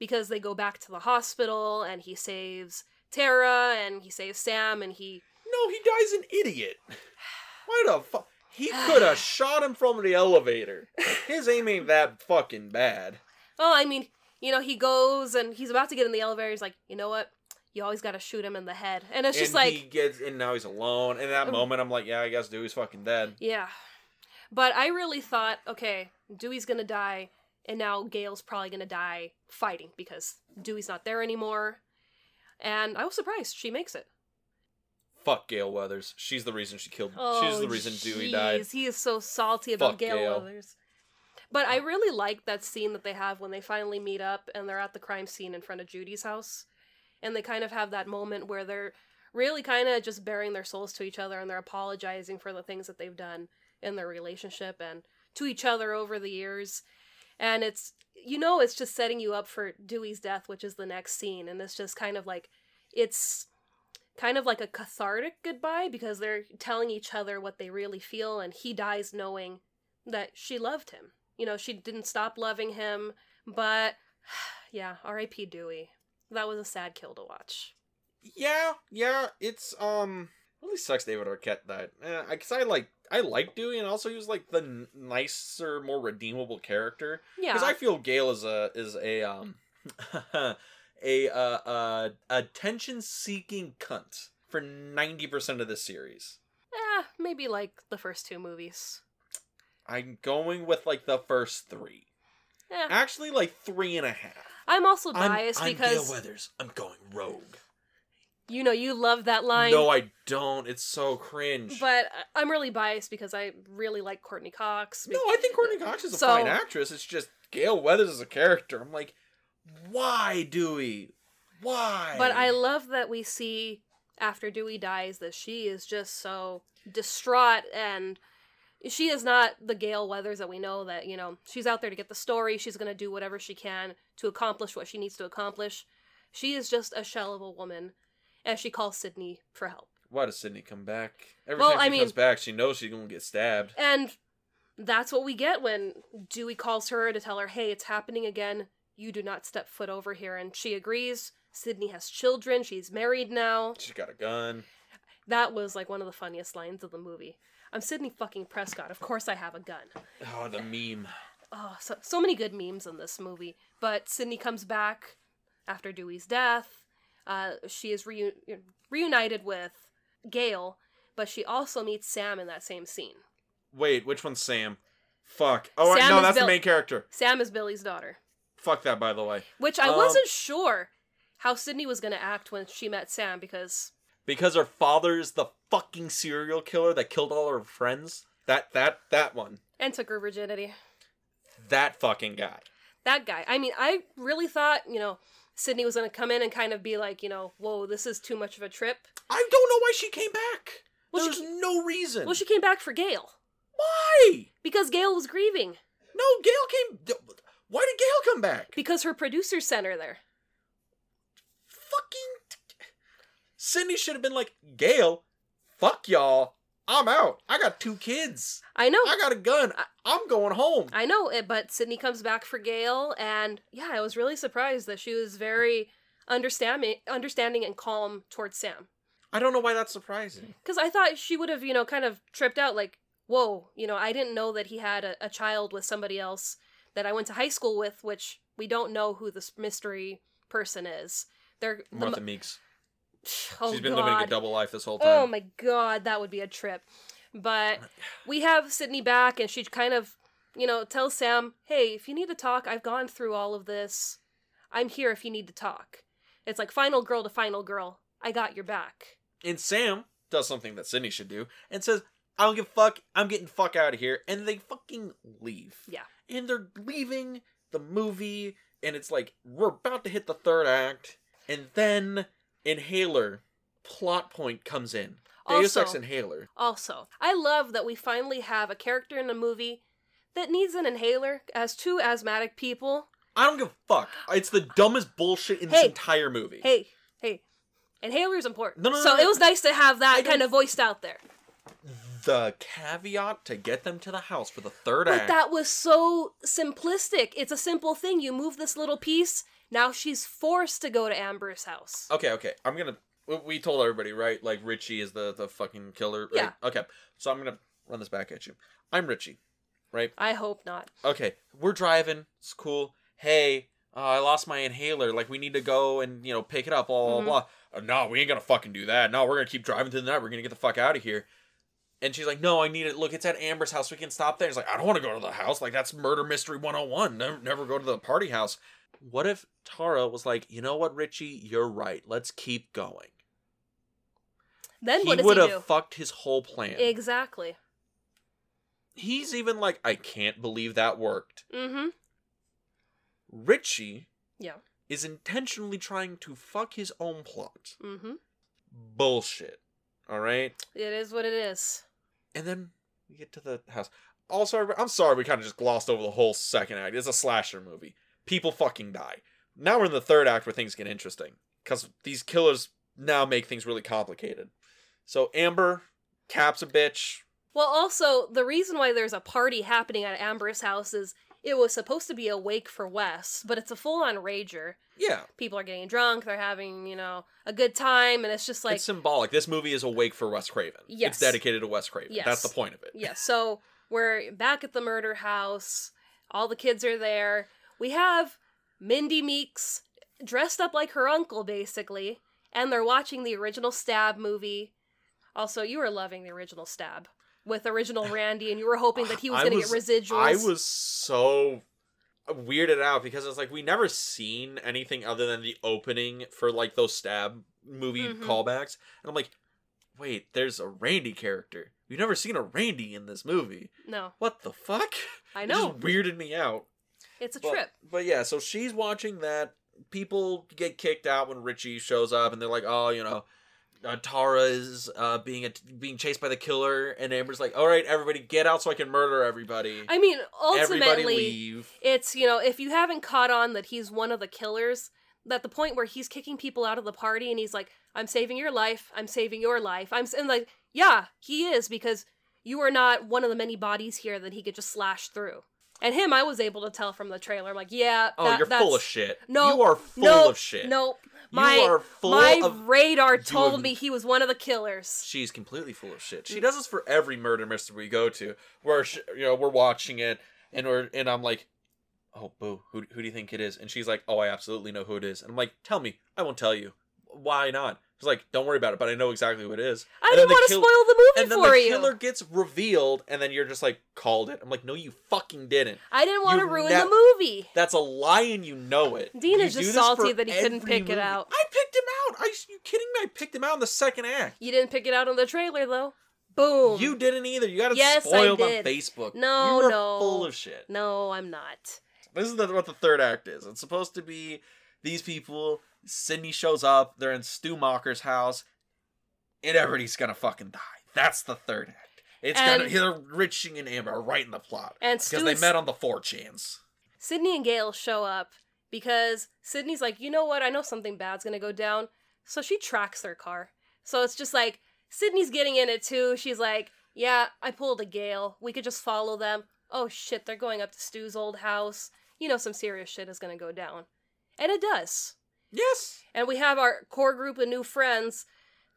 because they go back to the hospital and he saves Tara and he saves Sam and he No, he dies an idiot. Why the fuck? He could have shot him from the elevator. His aim ain't that fucking bad. oh I mean you know he goes and he's about to get in the elevator he's like you know what you always got to shoot him in the head and it's just and like he gets, and now he's alone. In that Um, moment, I'm like, yeah, I guess Dewey's fucking dead. yeah but I really thought okay Dewey's gonna die and now Gale's probably gonna die fighting because Dewey's not there anymore and I was surprised she makes it Fuck Gale Weathers. She's the reason she killed. Oh, she's the reason Dewey died. He is so salty about Gale, Gale. Weathers. But I oh. really like that scene that they have when they finally meet up and they're at the crime scene in front of Judy's house. And they kind of have that moment where they're really kind of just bearing their souls to each other and they're apologizing for the things that they've done in their relationship and to each other over the years. And it's, you know, it's just setting you up for Dewey's death, which is the next scene. And it's just kind of like, it's kind of like a cathartic goodbye because they're telling each other what they really feel and he dies knowing that she loved him. You know, she didn't stop loving him, but yeah, R.I.P. Dewey. That was a sad kill to watch. Yeah, yeah. It's um really sucks. David Arquette died. Eh, I guess I like I like Dewey, and also he was like the nicer, more redeemable character. Yeah. Because I feel Gale is a is a um a uh, uh attention seeking cunt for ninety percent of the series. eh, maybe like the first two movies. I'm going with like the first three. Eh. Actually, like three and a half. I'm also I'm- biased I'm, because Gale Weathers. I'm going rogue. You know, you love that line. No, I don't. It's so cringe. but I'm really biased because I really like Courteney Cox. no, I think Courteney Cox is a So- fine actress. It's just Gale Weathers is a character. I'm like, why, Dewey? Why? But I love that we see after Dewey dies that she is just so distraught and she is not the Gale Weathers that we know that, you know, she's out there to get the story. She's going to do whatever she can to accomplish what she needs to accomplish. She is just a shell of a woman and she calls Sydney for help. Why does Sydney come back? Every Well, time she I mean- comes back, she knows she's gonna get stabbed. And that's what we get when Dewey calls her to tell her, hey, it's happening again. You do not step foot over here. And she agrees. Sydney has children. She's married now. She's got a gun. That was like one of the funniest lines of the movie. I'm Sydney fucking Prescott. Of course I have a gun. Oh, the meme. Oh, so, so many good memes in this movie. But Sydney comes back after Dewey's death. Uh, she is reu- reunited with Gale, but she also meets Sam in that same scene. Wait, which one's Sam? Fuck. Oh, Sam no, that's Bill- the main character. Sam is Billy's daughter. Fuck that, by the way. Which I Um, wasn't sure how Sydney was going to act when she met Sam because Because her father's the fucking serial killer that killed all her friends. That that that one. and took her virginity. That fucking guy. That guy. I mean, I really thought, you know, Sydney was going to come in and kind of be like, you know, whoa, this is too much of a trip. I don't know why she came back. Well, There's she no reason. Well, she came back for Gale Why? because Gale was grieving No, Gale came. Why did Gale come back? because her producer sent her there. Fucking. Sydney should have been like, Gale, fuck y'all. I'm out. I got two kids. I know. I got a gun. I- I'm going home. I know it, but Sydney comes back for Gale, and yeah, I was really surprised that she was very understanding, understanding and calm towards Sam. I don't know why that's surprising. Because I thought she would have, you know, kind of tripped out, like, whoa, you know, I didn't know that he had a, a child with somebody else that I went to high school with, which we don't know who this mystery person is. They're the Martha mo- Meeks. oh She's been god. living a double life this whole oh, time. Oh my god, that would be a trip. But we have Sydney back, and she kind of, you know, tells Sam, hey, if you need to talk, I've gone through all of this. I'm here if you need to talk. It's like final girl to final girl. I got your back. And Sam does something that Sydney should do and says, I don't give a fuck. I'm getting fuck out of here. And they fucking leave. Yeah. And they're leaving the movie, and it's like, we're about to hit the third act. And then Inhaler plot point comes in. Deus Also- Ex Inhaler. Also, I love that we finally have a character in a movie that needs an inhaler as two asthmatic people. I don't give a fuck. It's the dumbest bullshit in this entire movie. Hey, hey, inhaler's important. No, no, no, so no. it was nice to have I that don't- kind of voiced out there. The caveat to get them to the house for the third But act. that was so simplistic. It's a simple thing. You move this little piece. Now she's forced to go to Amber's house. Okay, okay. I'm gonna. we- We told everybody, right? Like Richie is the the fucking killer. Right? Yeah. Okay. So I'm gonna run this back at you. I'm Richie, right? I hope not. Okay. We're driving. It's cool. Hey, uh, I lost my inhaler. Like we need to go and you know pick it up. Blah blah Mhm. blah. Uh, no, we ain't gonna fucking do that. No, we're gonna keep driving through the night. We're gonna get the fuck out of here. And she's like, "No, I need it. Look, it's at Amber's house. We can stop there." It's like, "I don't want to go to the house. Like that's murder mystery 101. Never, never go to the party house." What if Tara was like, "You know what, Richie? You're right. Let's keep going." Then he what does would he have fucked his whole plan. Exactly. He's even like, "I can't believe that worked." Mm-hmm. Richie Yeah. is intentionally trying to fuck his own plot. Mm-hmm. Bullshit. All right. It is what it is. And then we get to the house. Also, I'm sorry we kind of just glossed over the whole second act. It's a slasher movie. People fucking die. Now we're in the third act where things get interesting because these killers now make things really complicated. So Amber caps a bitch. Well, also, the reason why there's a party happening at Amber's house is it was supposed to be a wake for Wes, but it's a full on rager. Yeah, People are getting drunk, they're having, you know, a good time, and it's just like, it's symbolic. This movie is a wake for Wes Craven. Yes. It's dedicated to Wes Craven. Yes. That's the point of it. yeah, so we're back at the murder house. All the kids are there. We have Mindy Meeks dressed up like her uncle, basically, and they're watching the original Stab movie. Also, you were loving the original Stab with original Randy, and you were hoping that he was going to get residuals. I was so weirded out because it's like we never seen anything other than the opening for like those stab movie Mhm. callbacks, and I'm like, wait, there's a Randy character. We've never seen a Randy in this movie. No, What the fuck? I It know. just weirded me out. It's a But- trip. But yeah, so she's watching that. People get kicked out when Richie shows up, and they're like, "Oh, you know, uh, Tara is uh, being a, being chased by the killer," and Amber's like, "All right, everybody, get out so I can murder everybody. I mean, ultimately, leave." it's you know if you haven't caught on that he's one of the killers at the point where he's kicking people out of the party and he's like i'm saving your life i'm saving your life i'm and like yeah he is because you are not one of the many bodies here that he could just slash through and him i was able to tell from the trailer I'm like yeah Oh, that- you're full of shit. No, you are full nope, of shit. nope you my are full my of. radar told have- me he was one of the killers She's completely full of shit. Mm. She does this for every murder mystery we go to, where sh you know we're watching it, and we're and I'm like, "Oh, boo, who who do you think it is?" And she's like, "Oh, I absolutely know who it is." And I'm like, "Tell me, I won't tell you. Why not?" She's like, "Don't worry about it, but I know exactly who it is." i And didn't want to kill- spoil the movie And then for the you killer gets revealed, and then you're just like, "Called it." I'm like, "No, you fucking didn't." i didn't want to you ruin nev- the movie That's a lie, and you know it. Dean You is do just this salty for that he couldn't every pick it movie. out. I picked him out. Are you kidding me? I picked him out in the second act. you didn't pick it out on the trailer though boom You didn't either. You got it Yes, I spoiled on did. Facebook. No, you were no. full of shit. no i'm not This is the, what the third act is. It's supposed to be these people. Sydney shows up. They're in Stu Macher's house, and everybody's gonna fucking die. That's the third act. It's And- gonna they're Richie and Amber are right in the plot and because they met on the four chans. Sydney and Gale show up because Sydney's like, you know what? I know something bad's gonna go down. So she tracks their car. So it's just like Sydney's getting in it too. She's like, yeah, I pulled a Gale. We could just follow them. Oh shit, they're going up to Stu's old house. You know, some serious shit is gonna go down. And it does. Yes. And we have our core group of new friends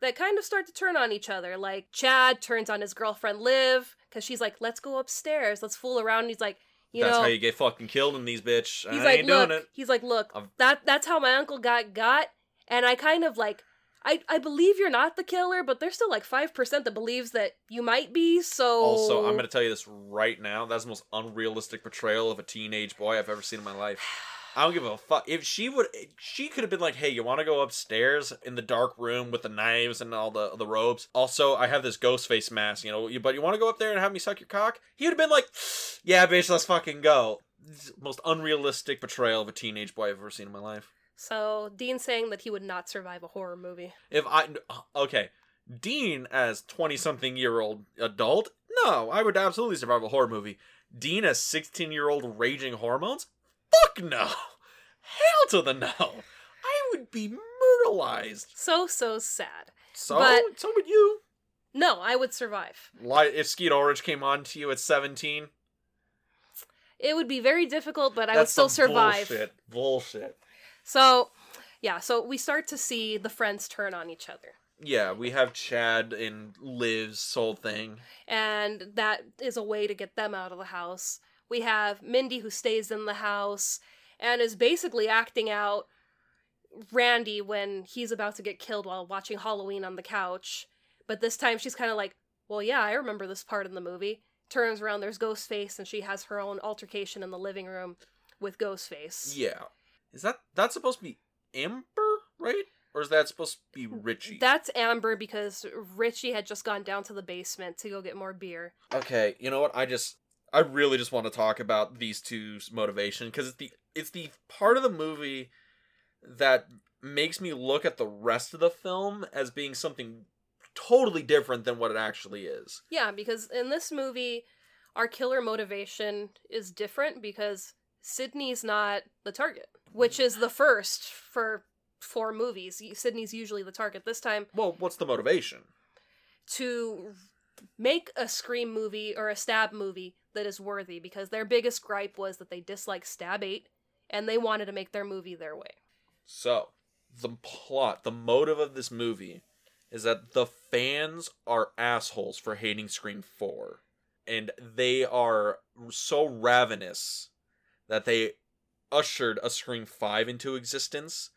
that kind of start to turn on each other. Like Chad turns on his girlfriend Liv because she's like, let's go upstairs, let's fool around. And he's like, you know, that's know, how you get fucking killed in these bitch. He's I like, ain't look. doing it. He's like, look. I've- That that's how my uncle got got, and I kind of like. I, I believe you're not the killer, but there's still like five percent that believes that you might be. So Also, I'm gonna tell you this right now. That's the most unrealistic portrayal of a teenage boy I've ever seen in my life. I don't give a fuck. If she would, she could have been like, "Hey, you want to go upstairs in the dark room with the knives and all the the robes? Also, I have this ghost face mask, you know. But you want to go up there and have me suck your cock?" He would have been like, "Yeah, bitch, let's fucking go." This is the Most unrealistic portrayal of a teenage boy I've ever seen in my life. So Dean saying that he would not survive a horror movie. If I uh, okay, Dean as twenty something year old adult, no, I would absolutely survive a horror movie. Dean as sixteen year old raging hormones, fuck no, hell to the no. I would be myrtleized. So so sad. So But- so would you. No, I would survive. Like if Skeet Ulrich came on to you at seventeen, It would be very difficult, but I would that's still some survive. Bullshit. Bullshit. So, yeah. So we start to see the friends turn on each other. Yeah, we have Chad and Liv's whole thing. and that is a way to get them out of the house. We have Mindy who stays in the house and is basically acting out Randy when he's about to get killed while watching Halloween on the couch. But this time she's kind of like, well, yeah, I remember this part in the movie. Turns around, there's Ghostface, and she has her own altercation in the living room with Ghostface. Yeah. Is that that's supposed to be Amber, right? Or is that supposed to be Richie? That's Amber because Richie had just gone down to the basement to go get more beer. Okay, you know what? I just I really just want to talk about these two's motivation because it's the it's the part of the movie that makes me look at the rest of the film as being something totally different than what it actually is. Yeah, because in this movie, our killer motivation is different because Sydney's not the target, which is the first for four movies. Sydney's usually the target. This time, Well, what's the motivation? to make a Scream movie or a Stab movie that is worthy, because their biggest gripe was that they disliked Stab 8 and they wanted to make their movie their way. So, the plot, the motive of this movie is that the fans are assholes for hating Scream 4. And they are so ravenous that they ushered a Scream 5 into existence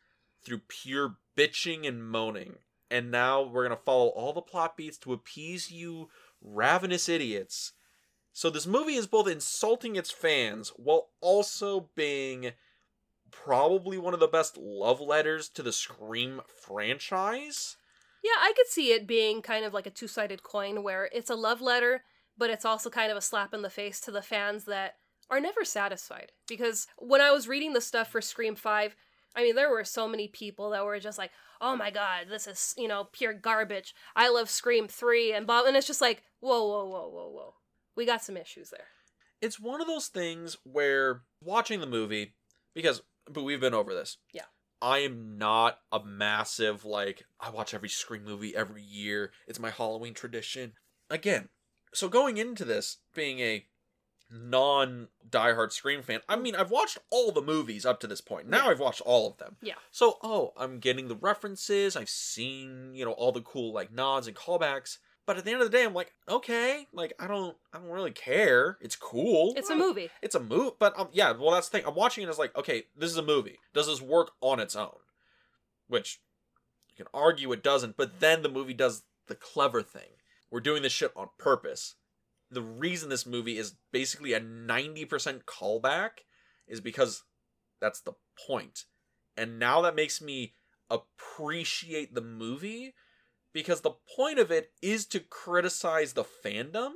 through pure bitching and moaning. And now we're going to follow all the plot beats to appease you ravenous idiots So this movie is both insulting its fans while also being probably one of the best love letters to the Scream franchise. Yeah, I could see it being kind of like a two sided coin where it's a love letter, but it's also kind of a slap in the face to the fans that are never satisfied. Because when I was reading the stuff for Scream 5, I mean, there were so many people that were just like, oh my god, this is, you know, pure garbage. I love Scream 3 and Bob. And it's just like, whoa, whoa, whoa, whoa, whoa. We got some issues there. It's one of those things where watching the movie, because but we've been over this. Yeah. I am not a massive like I watch every Scream movie every year. It's my Halloween tradition. Again, so going into this being a non diehard Scream fan, I mm. mean I've watched all the movies up to this point. Now Yeah. I've watched all of them. Yeah. So oh, I'm getting the references. I've seen you know all the cool like nods and callbacks. But at the end of the day, I'm like, okay, like I don't, I don't really care. It's cool. It's a movie. It's a movie, but um, yeah. Well, that's the thing. I'm watching it as like, okay, this is a movie. Does this work on its own? Which you can argue it doesn't, but then the movie does the clever thing. We're doing this shit on purpose. The reason this movie is basically a 90% callback is because that's the point. And now that makes me appreciate the movie because the point of it is to criticize the fandom.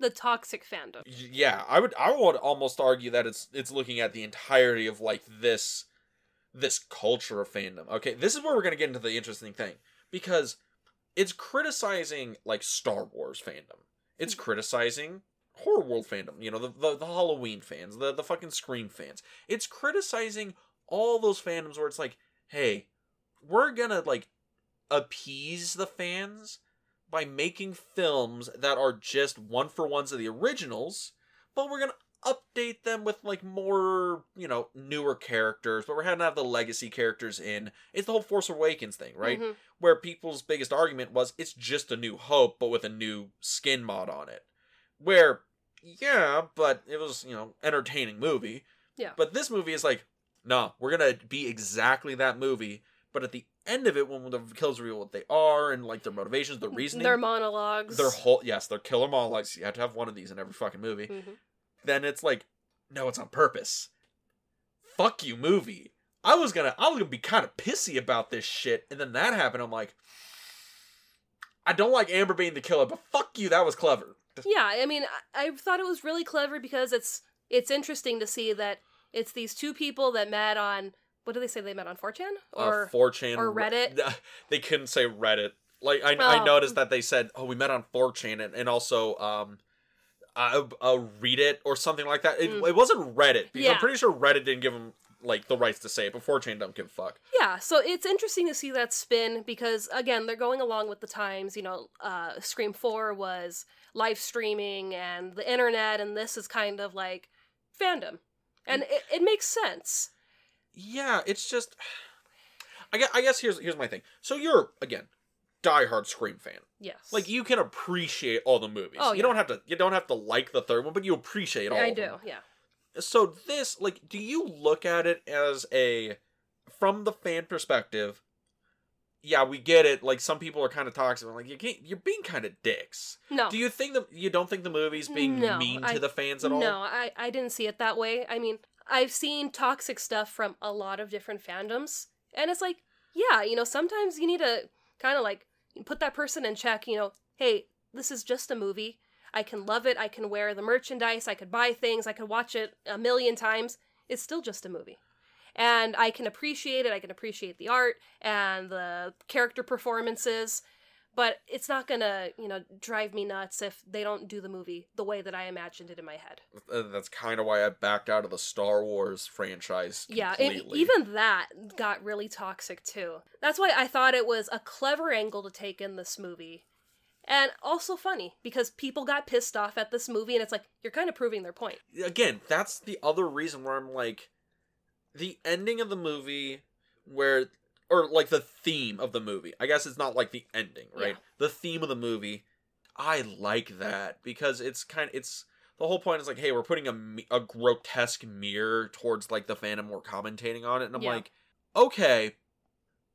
The toxic fandom. Yeah i would i would almost argue that it's it's looking at the entirety of like this this culture of fandom. Okay this is where we're going to get into the interesting thing because it's criticizing like star wars fandom. It's mm-hmm. criticizing horror world fandom you know the, the, the halloween fans the, the fucking scream fans. It's criticizing all those fandoms where it's like hey we're gonna like appease the fans by making films that are just one for ones of the originals, but we're gonna update them with like more, you know, newer characters, but we're gonna have the legacy characters in. It's the whole Force Awakens thing, right? Mhm. Where people's biggest argument was it's just a new hope, but with a new skin mod on it. Where, yeah, but it was, you know, entertaining movie. Yeah. But this movie is like, no, we're gonna be exactly that movie, but at the end of it, when the kills reveal what they are and like their motivations, their reasoning, Their monologues. their whole yes, their killer monologues. You have to have one of these in every fucking movie. Mhm. Then it's like, no, it's on purpose. Fuck you, movie. I was gonna, I was gonna be kind of pissy about this shit, and then that happened. I'm like, I don't like Amber being the killer, but fuck you, that was clever. Yeah, I mean, I, I thought it was really clever because it's it's interesting to see that it's these two people that met on what do they say they met on 4chan or uh, 4chan or Reddit? They couldn't say Reddit. Like I, I noticed that they said, "Oh, we met on 4chan," and, and also um, uh, uh, read it or something like that. It, Mm. it wasn't Reddit because Yeah. I'm pretty sure Reddit didn't give them like the rights to say it, but 4chan don't give a fuck. Yeah, so it's interesting to see that spin because again, they're going along with the times. You know, uh, Scream Four was live streaming and the internet, and this is kind of like fandom, and it, it makes sense. Yeah, it's just. I guess, I guess here's here's my thing. So you're again diehard Scream fan. Yes, Like you can appreciate all the movies. Oh, you yeah. don't have to you don't have to like the third one, but you appreciate all. I do. them. Yeah, so this like do you look at it as a from the fan perspective yeah we get it like some people are kind of toxic like you can't, you're being kind of dicks no, do you think that you don't think the movie's being No, mean to I- the fans at all No, I, I didn't see it that way. I mean, I've seen toxic stuff from a lot of different fandoms, and it's like, yeah, you know, sometimes you need to kind of like put that person in check. You know, hey, this is just a movie. I can love it. I can wear the merchandise. I could buy things. I could watch it a million times. It's still just a movie. And I can appreciate it. I can appreciate the art and the character performances but it's not gonna you know drive me nuts if they don't do the movie the way that i imagined it in my head. Uh, that's kind of why i backed out of the star wars franchise yeah and even that got really toxic too. That's why i thought it was a clever angle to take in this movie and also funny because people got pissed off at this movie and it's like you're kind of proving their point. Again, that's the other reason where I'm like, the ending of the movie, where or like the theme of the movie. I guess it's not like the ending, right? Yeah. The theme of the movie. I like that because it's kind of it's the whole point is like, hey, we're putting a a grotesque mirror towards like the fandom. we're commentating on it, and I'm Yeah. like, okay,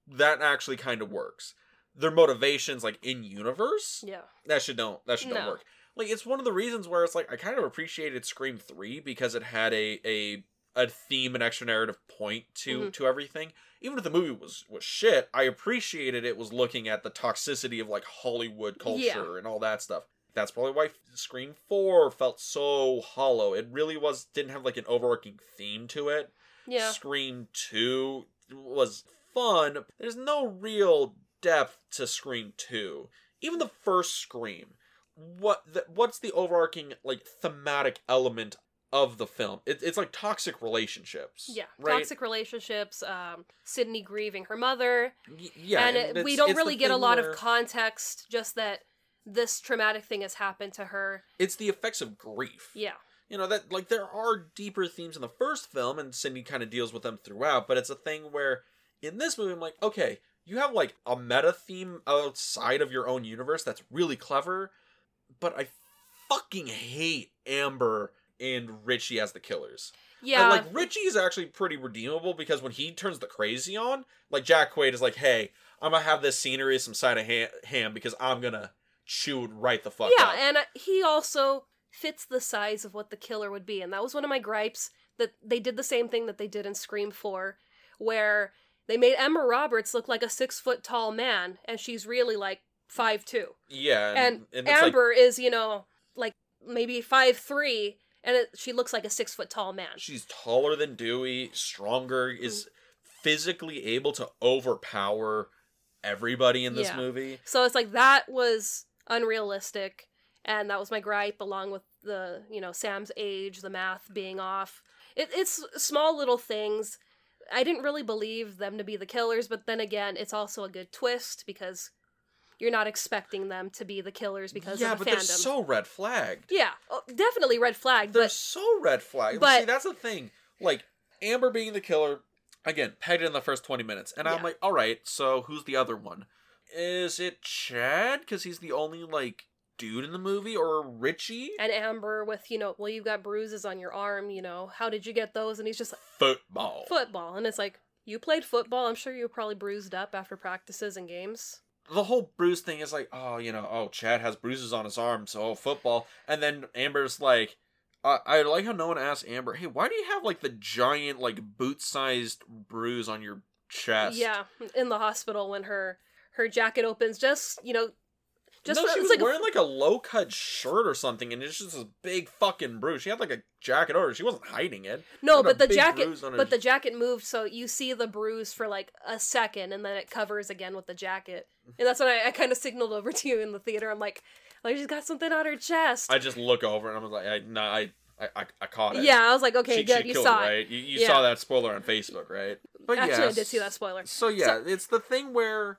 that actually kind of works. Their motivations, like in universe, yeah that should don't that should don't work. like it's one of the reasons where it's like I kind of appreciated Scream 3 because it had a a a theme and extra narrative point to Mhm. to everything. Even if the movie was was shit, I appreciated it was looking at the toxicity of like Hollywood culture Yeah. and all that stuff. That's probably why Scream 4 felt so hollow. It really was didn't have like an overarching theme to it. Yeah. Scream 2 was fun. There's no real depth to Scream 2. Even the first Scream. What the, what's the overarching like thematic element of the film? It, it's like toxic relationships. Yeah. Right? Toxic relationships, um, Sydney grieving her mother. Y- yeah. and it, we don't really get a lot where of context, just that this traumatic thing has happened to her. It's the effects of grief. Yeah. you know that like there are deeper themes in the first film and sydney kind of deals with them throughout but it's a thing where in this movie i'm like okay you have like a meta theme outside of your own universe that's really clever but i fucking hate amber and richie as the killers. Yeah. And, like richie is actually pretty redeemable because when he turns the crazy on like jack quaid is like hey i'm gonna have this scenery some side of ham, ham because i'm gonna chew it right the fuck yeah, up and uh, he also fits the size of what the killer would be, and that was one of my gripes that they did the same thing that they did in Scream Four, where they made Emma Roberts look like a six foot tall man, and she's really like five two, yeah and, it's like- Amber is you know like maybe five three, and it, she looks like a six foot tall man. She's taller than Dewey, stronger, is Mm-hmm. physically able to overpower everybody in this Yeah. movie. So it's like that was unrealistic, and that was my gripe, along with the you know Sam's age, the math being off. It, it's small little things. I didn't really believe them to be the killers, but then again, it's also a good twist because you're not expecting them to be the killers because yeah, of the but fandom. they're so red flagged. yeah, oh, definitely red flagged. They're But so red flagged. but- See, that's the thing. Like Amber being the killer, again, pegged in the first twenty minutes, and I'm like, all right, so who's the other one? Is it Chad? Because he's the only like dude in the movie, or Richie? and Amber with you know, well, you've got bruises on your arm. You know, how did you get those? And he's just like, Football. football, and it's like you played football. I'm sure you were probably bruised up after practices and games. The whole bruise thing is like, oh, you know, oh, Chad has bruises on his arm, so oh, football. And then Amber's like, uh, I like how no one asked Amber, hey, why do you have like the giant, like boot sized bruise on your chest? Yeah, in the hospital when her her jacket opens, just you know, just no, for- she was like a- wearing like a low cut shirt or something, and it's just this big fucking bruise. She had like a jacket over. She wasn't hiding it. no, but the jacket, on her- but the jacket moved, so you see the bruise for like a second, and then it covers again with the jacket, and that's when I, I kind of signaled over to you in the theater. I'm like, like she's got something on her chest. I just look over and I was like, I, no, I, I, I caught it. yeah, I was like, okay, she, good, she you saw it, right? You, you Yeah. saw that spoiler on Facebook, right? But Actually, yeah, I did see that spoiler. So yeah, it's the thing where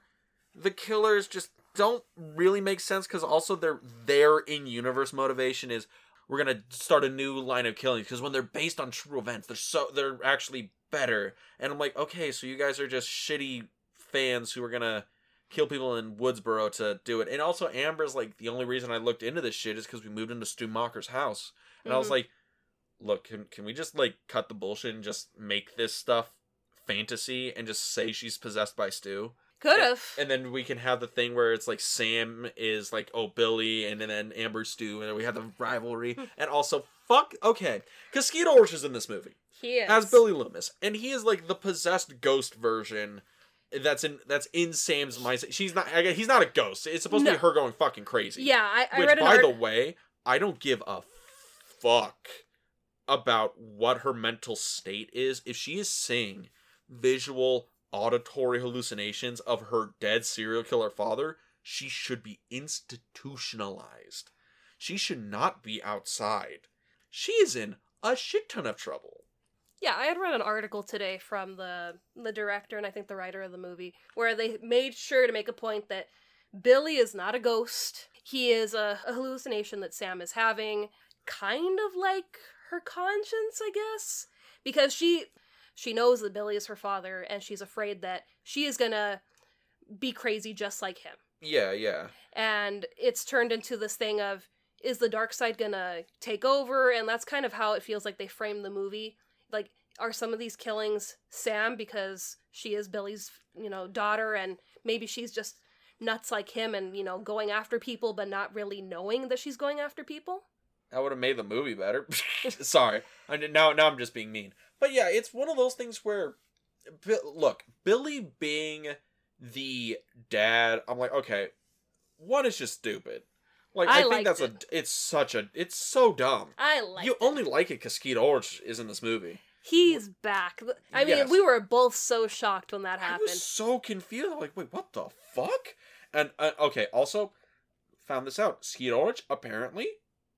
the killers just don't really make sense because also their their in universe motivation is we're gonna start a new line of killings because when they're based on true events, they're so they're actually better. And I'm like, okay, so you guys are just shitty fans who are gonna kill people in Woodsboro to do it. And also, Amber's like the only reason I looked into this shit is because we moved into Stu Macher's house, and I was Mhm. like, look, can can we just like cut the bullshit and just make this stuff fantasy and just say she's possessed by Stu? Could have. And then we can have the thing where it's like Sam is like oh Billy, and then Amber Stu, and then we have the rivalry, hmm. and also fuck okay, because Skeet Ulrich is in this movie He is. as Billy Loomis, and he is like the possessed ghost version. That's in that's in Sam's mindset. She's not. He's not a ghost. It's supposed to be her going fucking crazy. Yeah, I, I Which, read an by art- the way, I don't give a fuck about what her mental state is. If she is seeing visual, auditory hallucinations of her dead serial killer father, she should be institutionalized. She should not be outside. She is in a shit ton of trouble. Yeah, I had read an article today from the the director and I think the writer of the movie where they made sure to make a point that Billy is not a ghost. He is a, a hallucination that Sam is having, kind of like her conscience, I guess, because she she knows that Billy is her father and she's afraid that she is to be crazy just like him. Yeah, yeah. And it's turned into this thing of is the dark side to take over and that's kind of how it feels like they framed the movie like are some of these killings Sam because she is Billy's you know daughter and maybe she's just nuts like him and, you know, going after people but not really knowing that she's going after people. That would have made the movie better. Sorry, I now now I'm just being mean. But yeah, it's one of those things where, look, Billy being the dad, I'm like, okay, one is just stupid. Like I I, think that's it. a, it's such a, it's so dumb. I like you it. only like it because Skeet Ulrich is in this movie. He's back. I mean, Yes. we were both so shocked when that happened. I was so confused. I'm like, wait, what the fuck? And uh, okay, also found this out. Skeet Ulrich apparently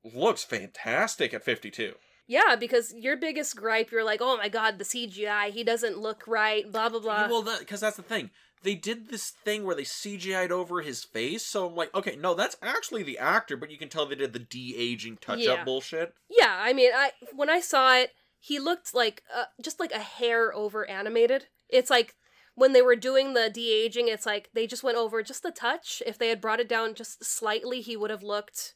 looks fantastic at 52. Yeah, because your biggest gripe, you're like, oh my god, the CGI, he doesn't look right, blah blah blah. well, that because that's the thing. They did this thing where they CGI'd over his face, so I'm like, okay, no, that's actually the actor, but you can tell they did the de aging touch Yeah. up bullshit. yeah, I mean, I when I saw it, he looked like uh, just like a hair over animated. It's like when they were doing the de aging, it's like they just went over just the touch. If they had brought it down just slightly, he would have looked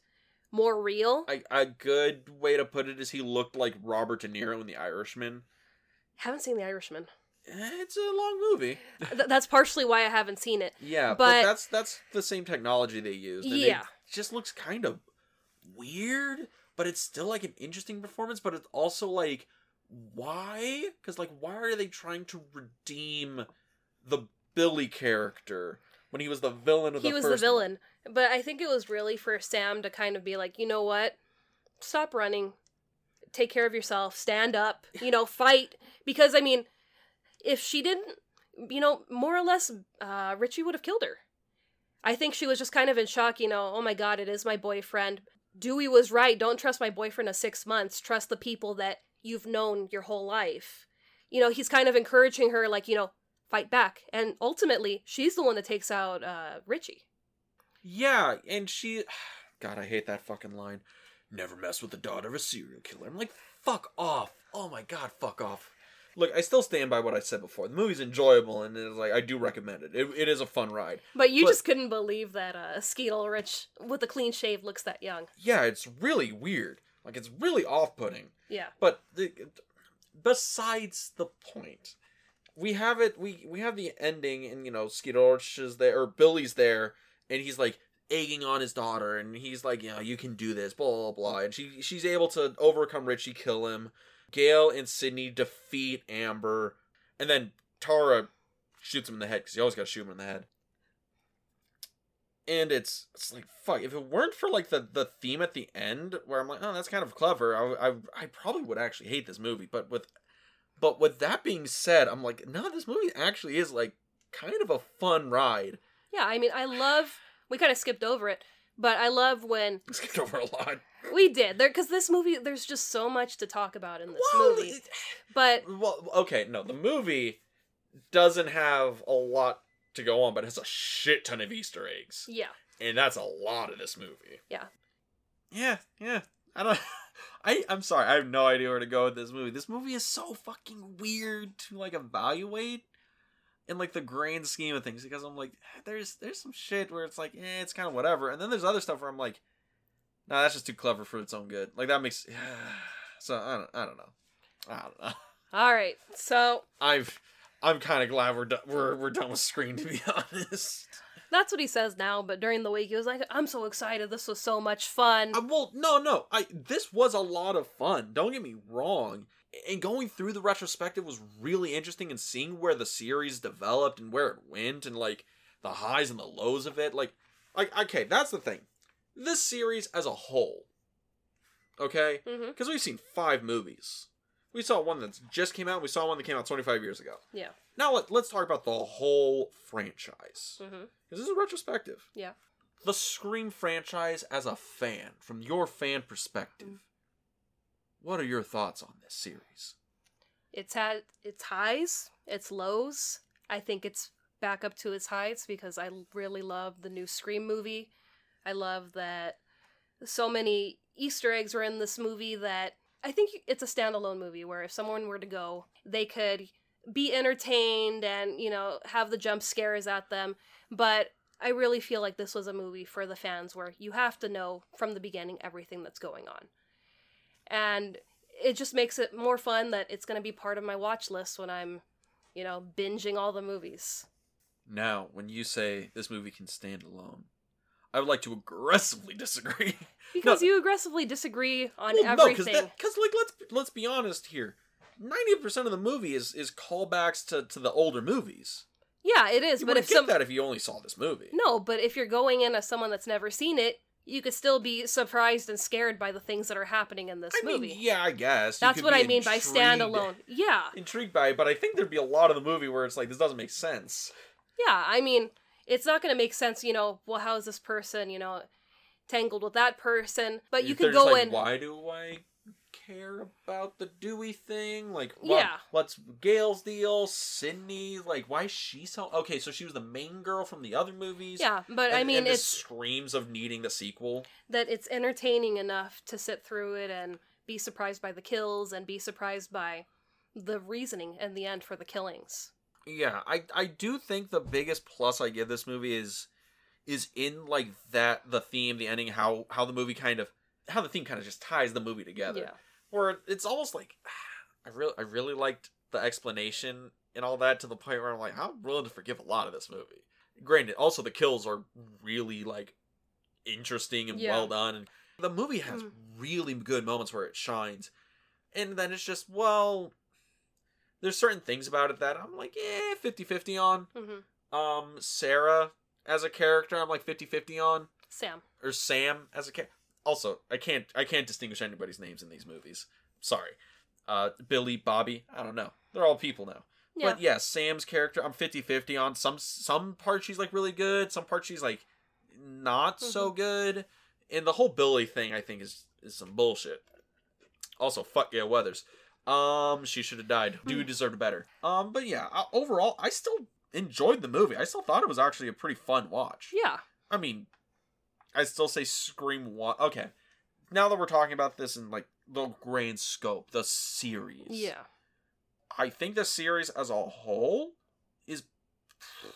more real. I, a good way to put it is he looked like Robert De Niro in The Irishman. haven't seen The Irishman. Eh, It's a long movie. Th- that's partially why I haven't seen it. Yeah, but, But- that's that's the same technology they used. and Yeah. it just looks kind of weird, but it's still like an interesting performance. But it's also like, why? Because like, why are they trying to redeem the Billy character when he was the villain of he the was the villain. But i think it was really for sam to kind of be like you know what? Stop running. Take care of yourself. Stand up. You know fight. Because i mean if she didn't you know more or less uh richie would have killed her. I think she was just kind of in shock you know oh my god it is my boyfriend. Dewey was right. Don't trust my boyfriend of six months. Trust the people that you've known your whole life. You know he's kind of encouraging her like you know fight back and ultimately she's the one that takes out uh richie Yeah, and she. God, I hate that fucking line. Never mess with the daughter of a serial killer. I'm like, fuck off. Oh my god, fuck off. Look, I still stand by what I said before. The movie's enjoyable, and it's like I do recommend it. It, it is a fun ride. But you But- just couldn't believe that uh, Skeet Ulrich with a clean shave looks that young. Yeah, it's really weird. Like it's really off-putting. Yeah. But the, besides the point, we have it. We we have the ending, and you know, Skeet Ulrich is there, or Billy's there, and he's like egging on his daughter, and he's like, you know, you can do this, blah blah blah, and she she's able to overcome Richie, kill him. Gale and Sydney defeat Amber, and then Tara shoots him in the head because you always got to shoot him in the head. And it's it's like fuck. If it weren't for like the the theme at the end, where I'm like, oh, that's kind of clever. I I, I probably would actually hate this movie. But with but with that being said, I'm like, no, this movie actually is like kind of a fun ride. Yeah, I mean, I love. We kind of skipped over it, but I love when Skipped over a lot. we did there because this movie. There's just so much to talk about in this Well, movie. it- But well, okay, no, the movie doesn't have a lot to go on, but it has a shit ton of Easter eggs. yeah, and that's a lot of this movie. Yeah. Yeah, yeah. I don't. I I'm sorry. I have no idea where to go with this movie. This movie is so fucking weird to like evaluate in like the grand scheme of things because I'm like, there's there's some shit where it's like, eh, it's kind of whatever, and then there's other stuff where I'm like, nah, that's just too clever for its own good. Like that makes. So I don't. I don't know. I don't know. all right. So I've. I'm kind of glad we're done. We're we're done with Scream to be honest. That's what he says now. But during the week, he was like, "I'm so excited. This was so much fun." Uh, well, no, no. I this was a lot of fun. Don't get me wrong. And going through the retrospective was really interesting and seeing where the series developed and where it went and like the highs and the lows of it. Like, like okay, that's the thing. This series as a whole, okay, because we've seen five movies. We saw one that's just came out. We saw one that came out 25 years ago. Yeah. Now let, let's talk about the whole franchise. hmm Because this is retrospective. Yeah. The Scream franchise as a fan, from your fan perspective, Mm. what are your thoughts on this series? It's had its highs, its lows. I think it's back up to its heights because I really love the new Scream movie. I love that so many Easter eggs were in this movie that I think it's a standalone movie where if someone were to go, they could be entertained and, you know, have the jump scares at them. But I really feel like this was a movie for the fans where you have to know from the beginning everything that's going on. And it just makes it more fun that it's going to be part of my watch list when I'm, you know, binging all the movies. Now, when you say this movie can stand alone, I would like to aggressively disagree. Because you aggressively disagree on Well, no, everything. because like let's let's be honest here. Ninety percent of the movie is is callbacks to to the older movies. Yeah, it is. You but if get some that if you only saw this movie. no, but if you're going in as someone that's never seen it, you could still be surprised and scared by the things that are happening in this I mean, movie. yeah, I guess. You That's could what be I mean by standalone. Yeah, Intrigued by it, but I think there'd be a lot of the movie where it's like this doesn't make sense. yeah. I mean, it's not going to make sense. You know, well, how is this person? You know, tangled with that person? But you They're could go like, in. Why do I care about the Dewey thing? Like, what, Yeah. what's Gale's deal? Sydney? Like, why is she so? Okay, so she was the main girl from the other movies. Yeah, but I mean, and it's screams of needing the sequel. that it's entertaining enough to sit through it and be surprised by the kills and be surprised by the reasoning in the end for the killings. Yeah, I I do think the biggest plus I give this movie is is in like that the theme, the ending, how how the movie kind of how the theme kind of just ties the movie together. Yeah. Where it's almost like I really I really liked the explanation and all that to the point where I'm like I'm willing to forgive a lot of this movie. Granted, also the kills are really like interesting and Yeah. well done, and the movie has Mm. really good moments where it shines, and then it's just well. There's certain things about it that I'm like, yeah, 50-50 on. hmm Um, Sarah as a character, I'm like 50-50 on. Sam. Or Sam as a character. Also, I can't I can't distinguish anybody's names in these movies. Sorry. Uh, Billy, Bobby, I don't know. They're all people now. Yeah. But yeah, Sam's character, I'm 50-50 on. Some some parts she's like really good, some parts she's like not so good. And the whole Billy thing I think is is some bullshit. Also, fuck Gale Weathers. Um, she should have died. Dude deserved better. Um, but yeah, uh, overall, I still enjoyed the movie. I still thought it was actually a pretty fun watch. yeah. I mean, I still say Scream One. Okay, now that we're talking about this in like the grand scope, the series. Yeah. I think the series as a whole is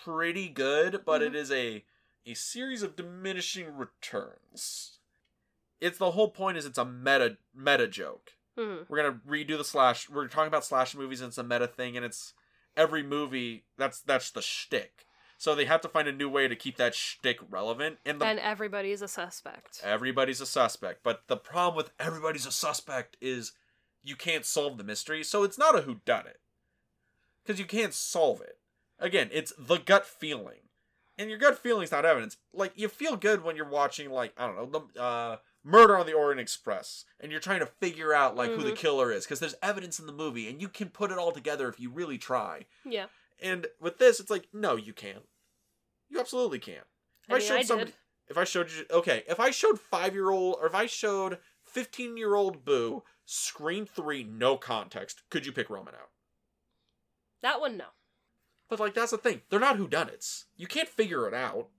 pretty good, but it is a a series of diminishing returns. It's the whole point is it's a meta meta joke. hmm We're gonna redo the slash. We're talking about slash movies, and it's a meta thing, and it's every movie. That's that's the shtick. So they have to find a new way to keep that shtick relevant. And the And everybody's a suspect. everybody's a suspect. But the problem with everybody's a suspect is you can't solve the mystery. So it's not a who done it. Because you can't solve it. Again, it's the gut feeling. And your gut feeling's not evidence. Like you feel good when you're watching like, I don't know, the uh Murder on the Orient Express and you're trying to figure out like who the Mhm. killer is because there's evidence in the movie and you can put it all together if you really try. Yeah. And with this it's like no, you can't. You absolutely can't. If I mean, I somebody- did. if I showed you, okay, if I showed five year old or if I showed fifteen year old Boo Scream Three, no context, could you pick Roman out? That one, no. But like that's the thing, they're not whodunits. You can't figure it out.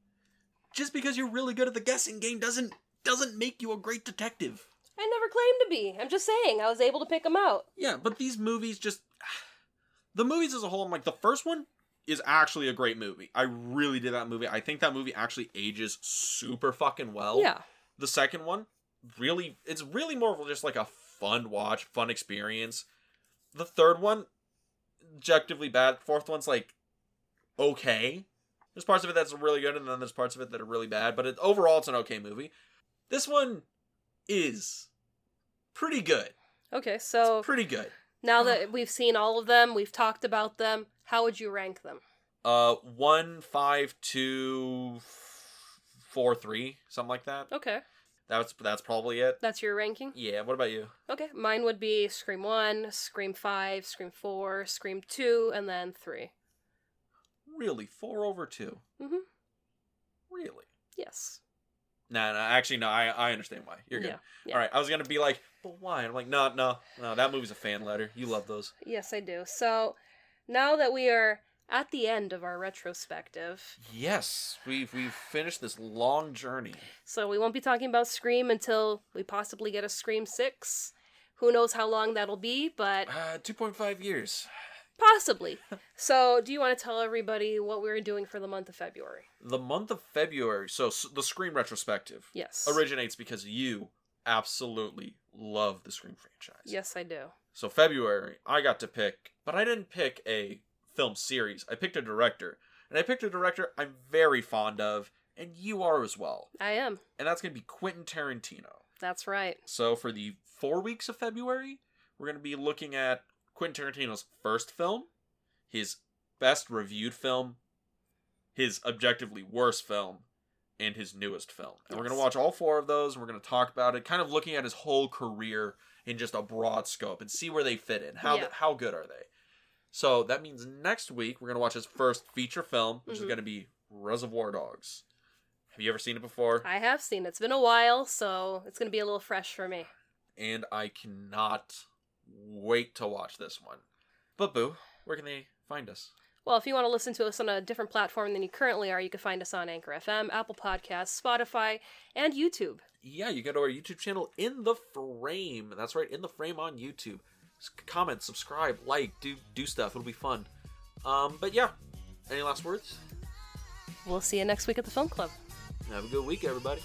Just because you're really good at the guessing game doesn't doesn't make you a great detective. I never claimed to be. I'm just saying I was able to pick them out. Yeah, but these movies just the movies as a whole, I'm like the first one is actually a great movie. I really did that movie. I think that movie actually ages super fucking well. Yeah. The second one, really, it's really more of just like a fun watch, fun experience. The third one, objectively bad. Fourth one's like okay. There's parts of it that's really good, and then there's parts of it that are really bad. But it, overall, it's an okay movie. This one is pretty good. Okay, so Pretty good. now that we've seen all of them, we've talked about them, how would you rank them? Uh, one, five, two, four, three, something like that. Okay, That's that's probably it. that's your ranking? Yeah. What about you? Okay, mine would be Scream 1, Scream 5, Scream 4, Scream 2, and then 3. Really, four over two. Mm-hmm. Really? Yes. No, no. Actually, no. I I understand why. You're good. Yeah, yeah. All right. I was gonna be like, but why? I'm like, no, no, no. That movie's a fan letter. You love those. Yes, I do. So now that we are at the end of our retrospective, Yes, we've we've finished this long journey. so we won't be talking about Scream until we possibly get a Scream 6. Who knows how long that'll be, but Uh, two point five years. possibly. so, do you want to tell everybody what we were doing for the month of February? The month of February. So s- the Scream retrospective Yes. originates because you absolutely love the Scream franchise. Yes, I do. So February, I got to pick, but I didn't pick a film series. I picked a director, And I picked a director I'm very fond of, and you are as well. I am. And that's going to be Quentin Tarantino. That's right. So for the four weeks of February, we're going to be looking at Quentin Tarantino's first film, his best reviewed film, his objectively worst film, and his newest film. And we're going to watch all four of those, and we're going to talk about it, kind of looking at his whole career in just a broad scope and see where they fit in. How Yeah. how good are they? So that means next week we're to watch his first feature film, which is Mhm. going to be Reservoir Dogs. Have you ever seen it before? I have seen it. It's been a while, so it's to be a little fresh for me. and I cannot wait to watch this one. But Boo, where can they find us? Well, if you want to listen to us on a different platform than you currently are, you can find us on Anchor FM, Apple Podcasts, Spotify, and YouTube. Yeah, you go to our YouTube channel, In the Frame. That's right, In the Frame on YouTube. Comment, subscribe, like, do do stuff. It'll be fun. Um, but yeah, any last words? We'll see you next week at the Film Club. Have a good week, everybody.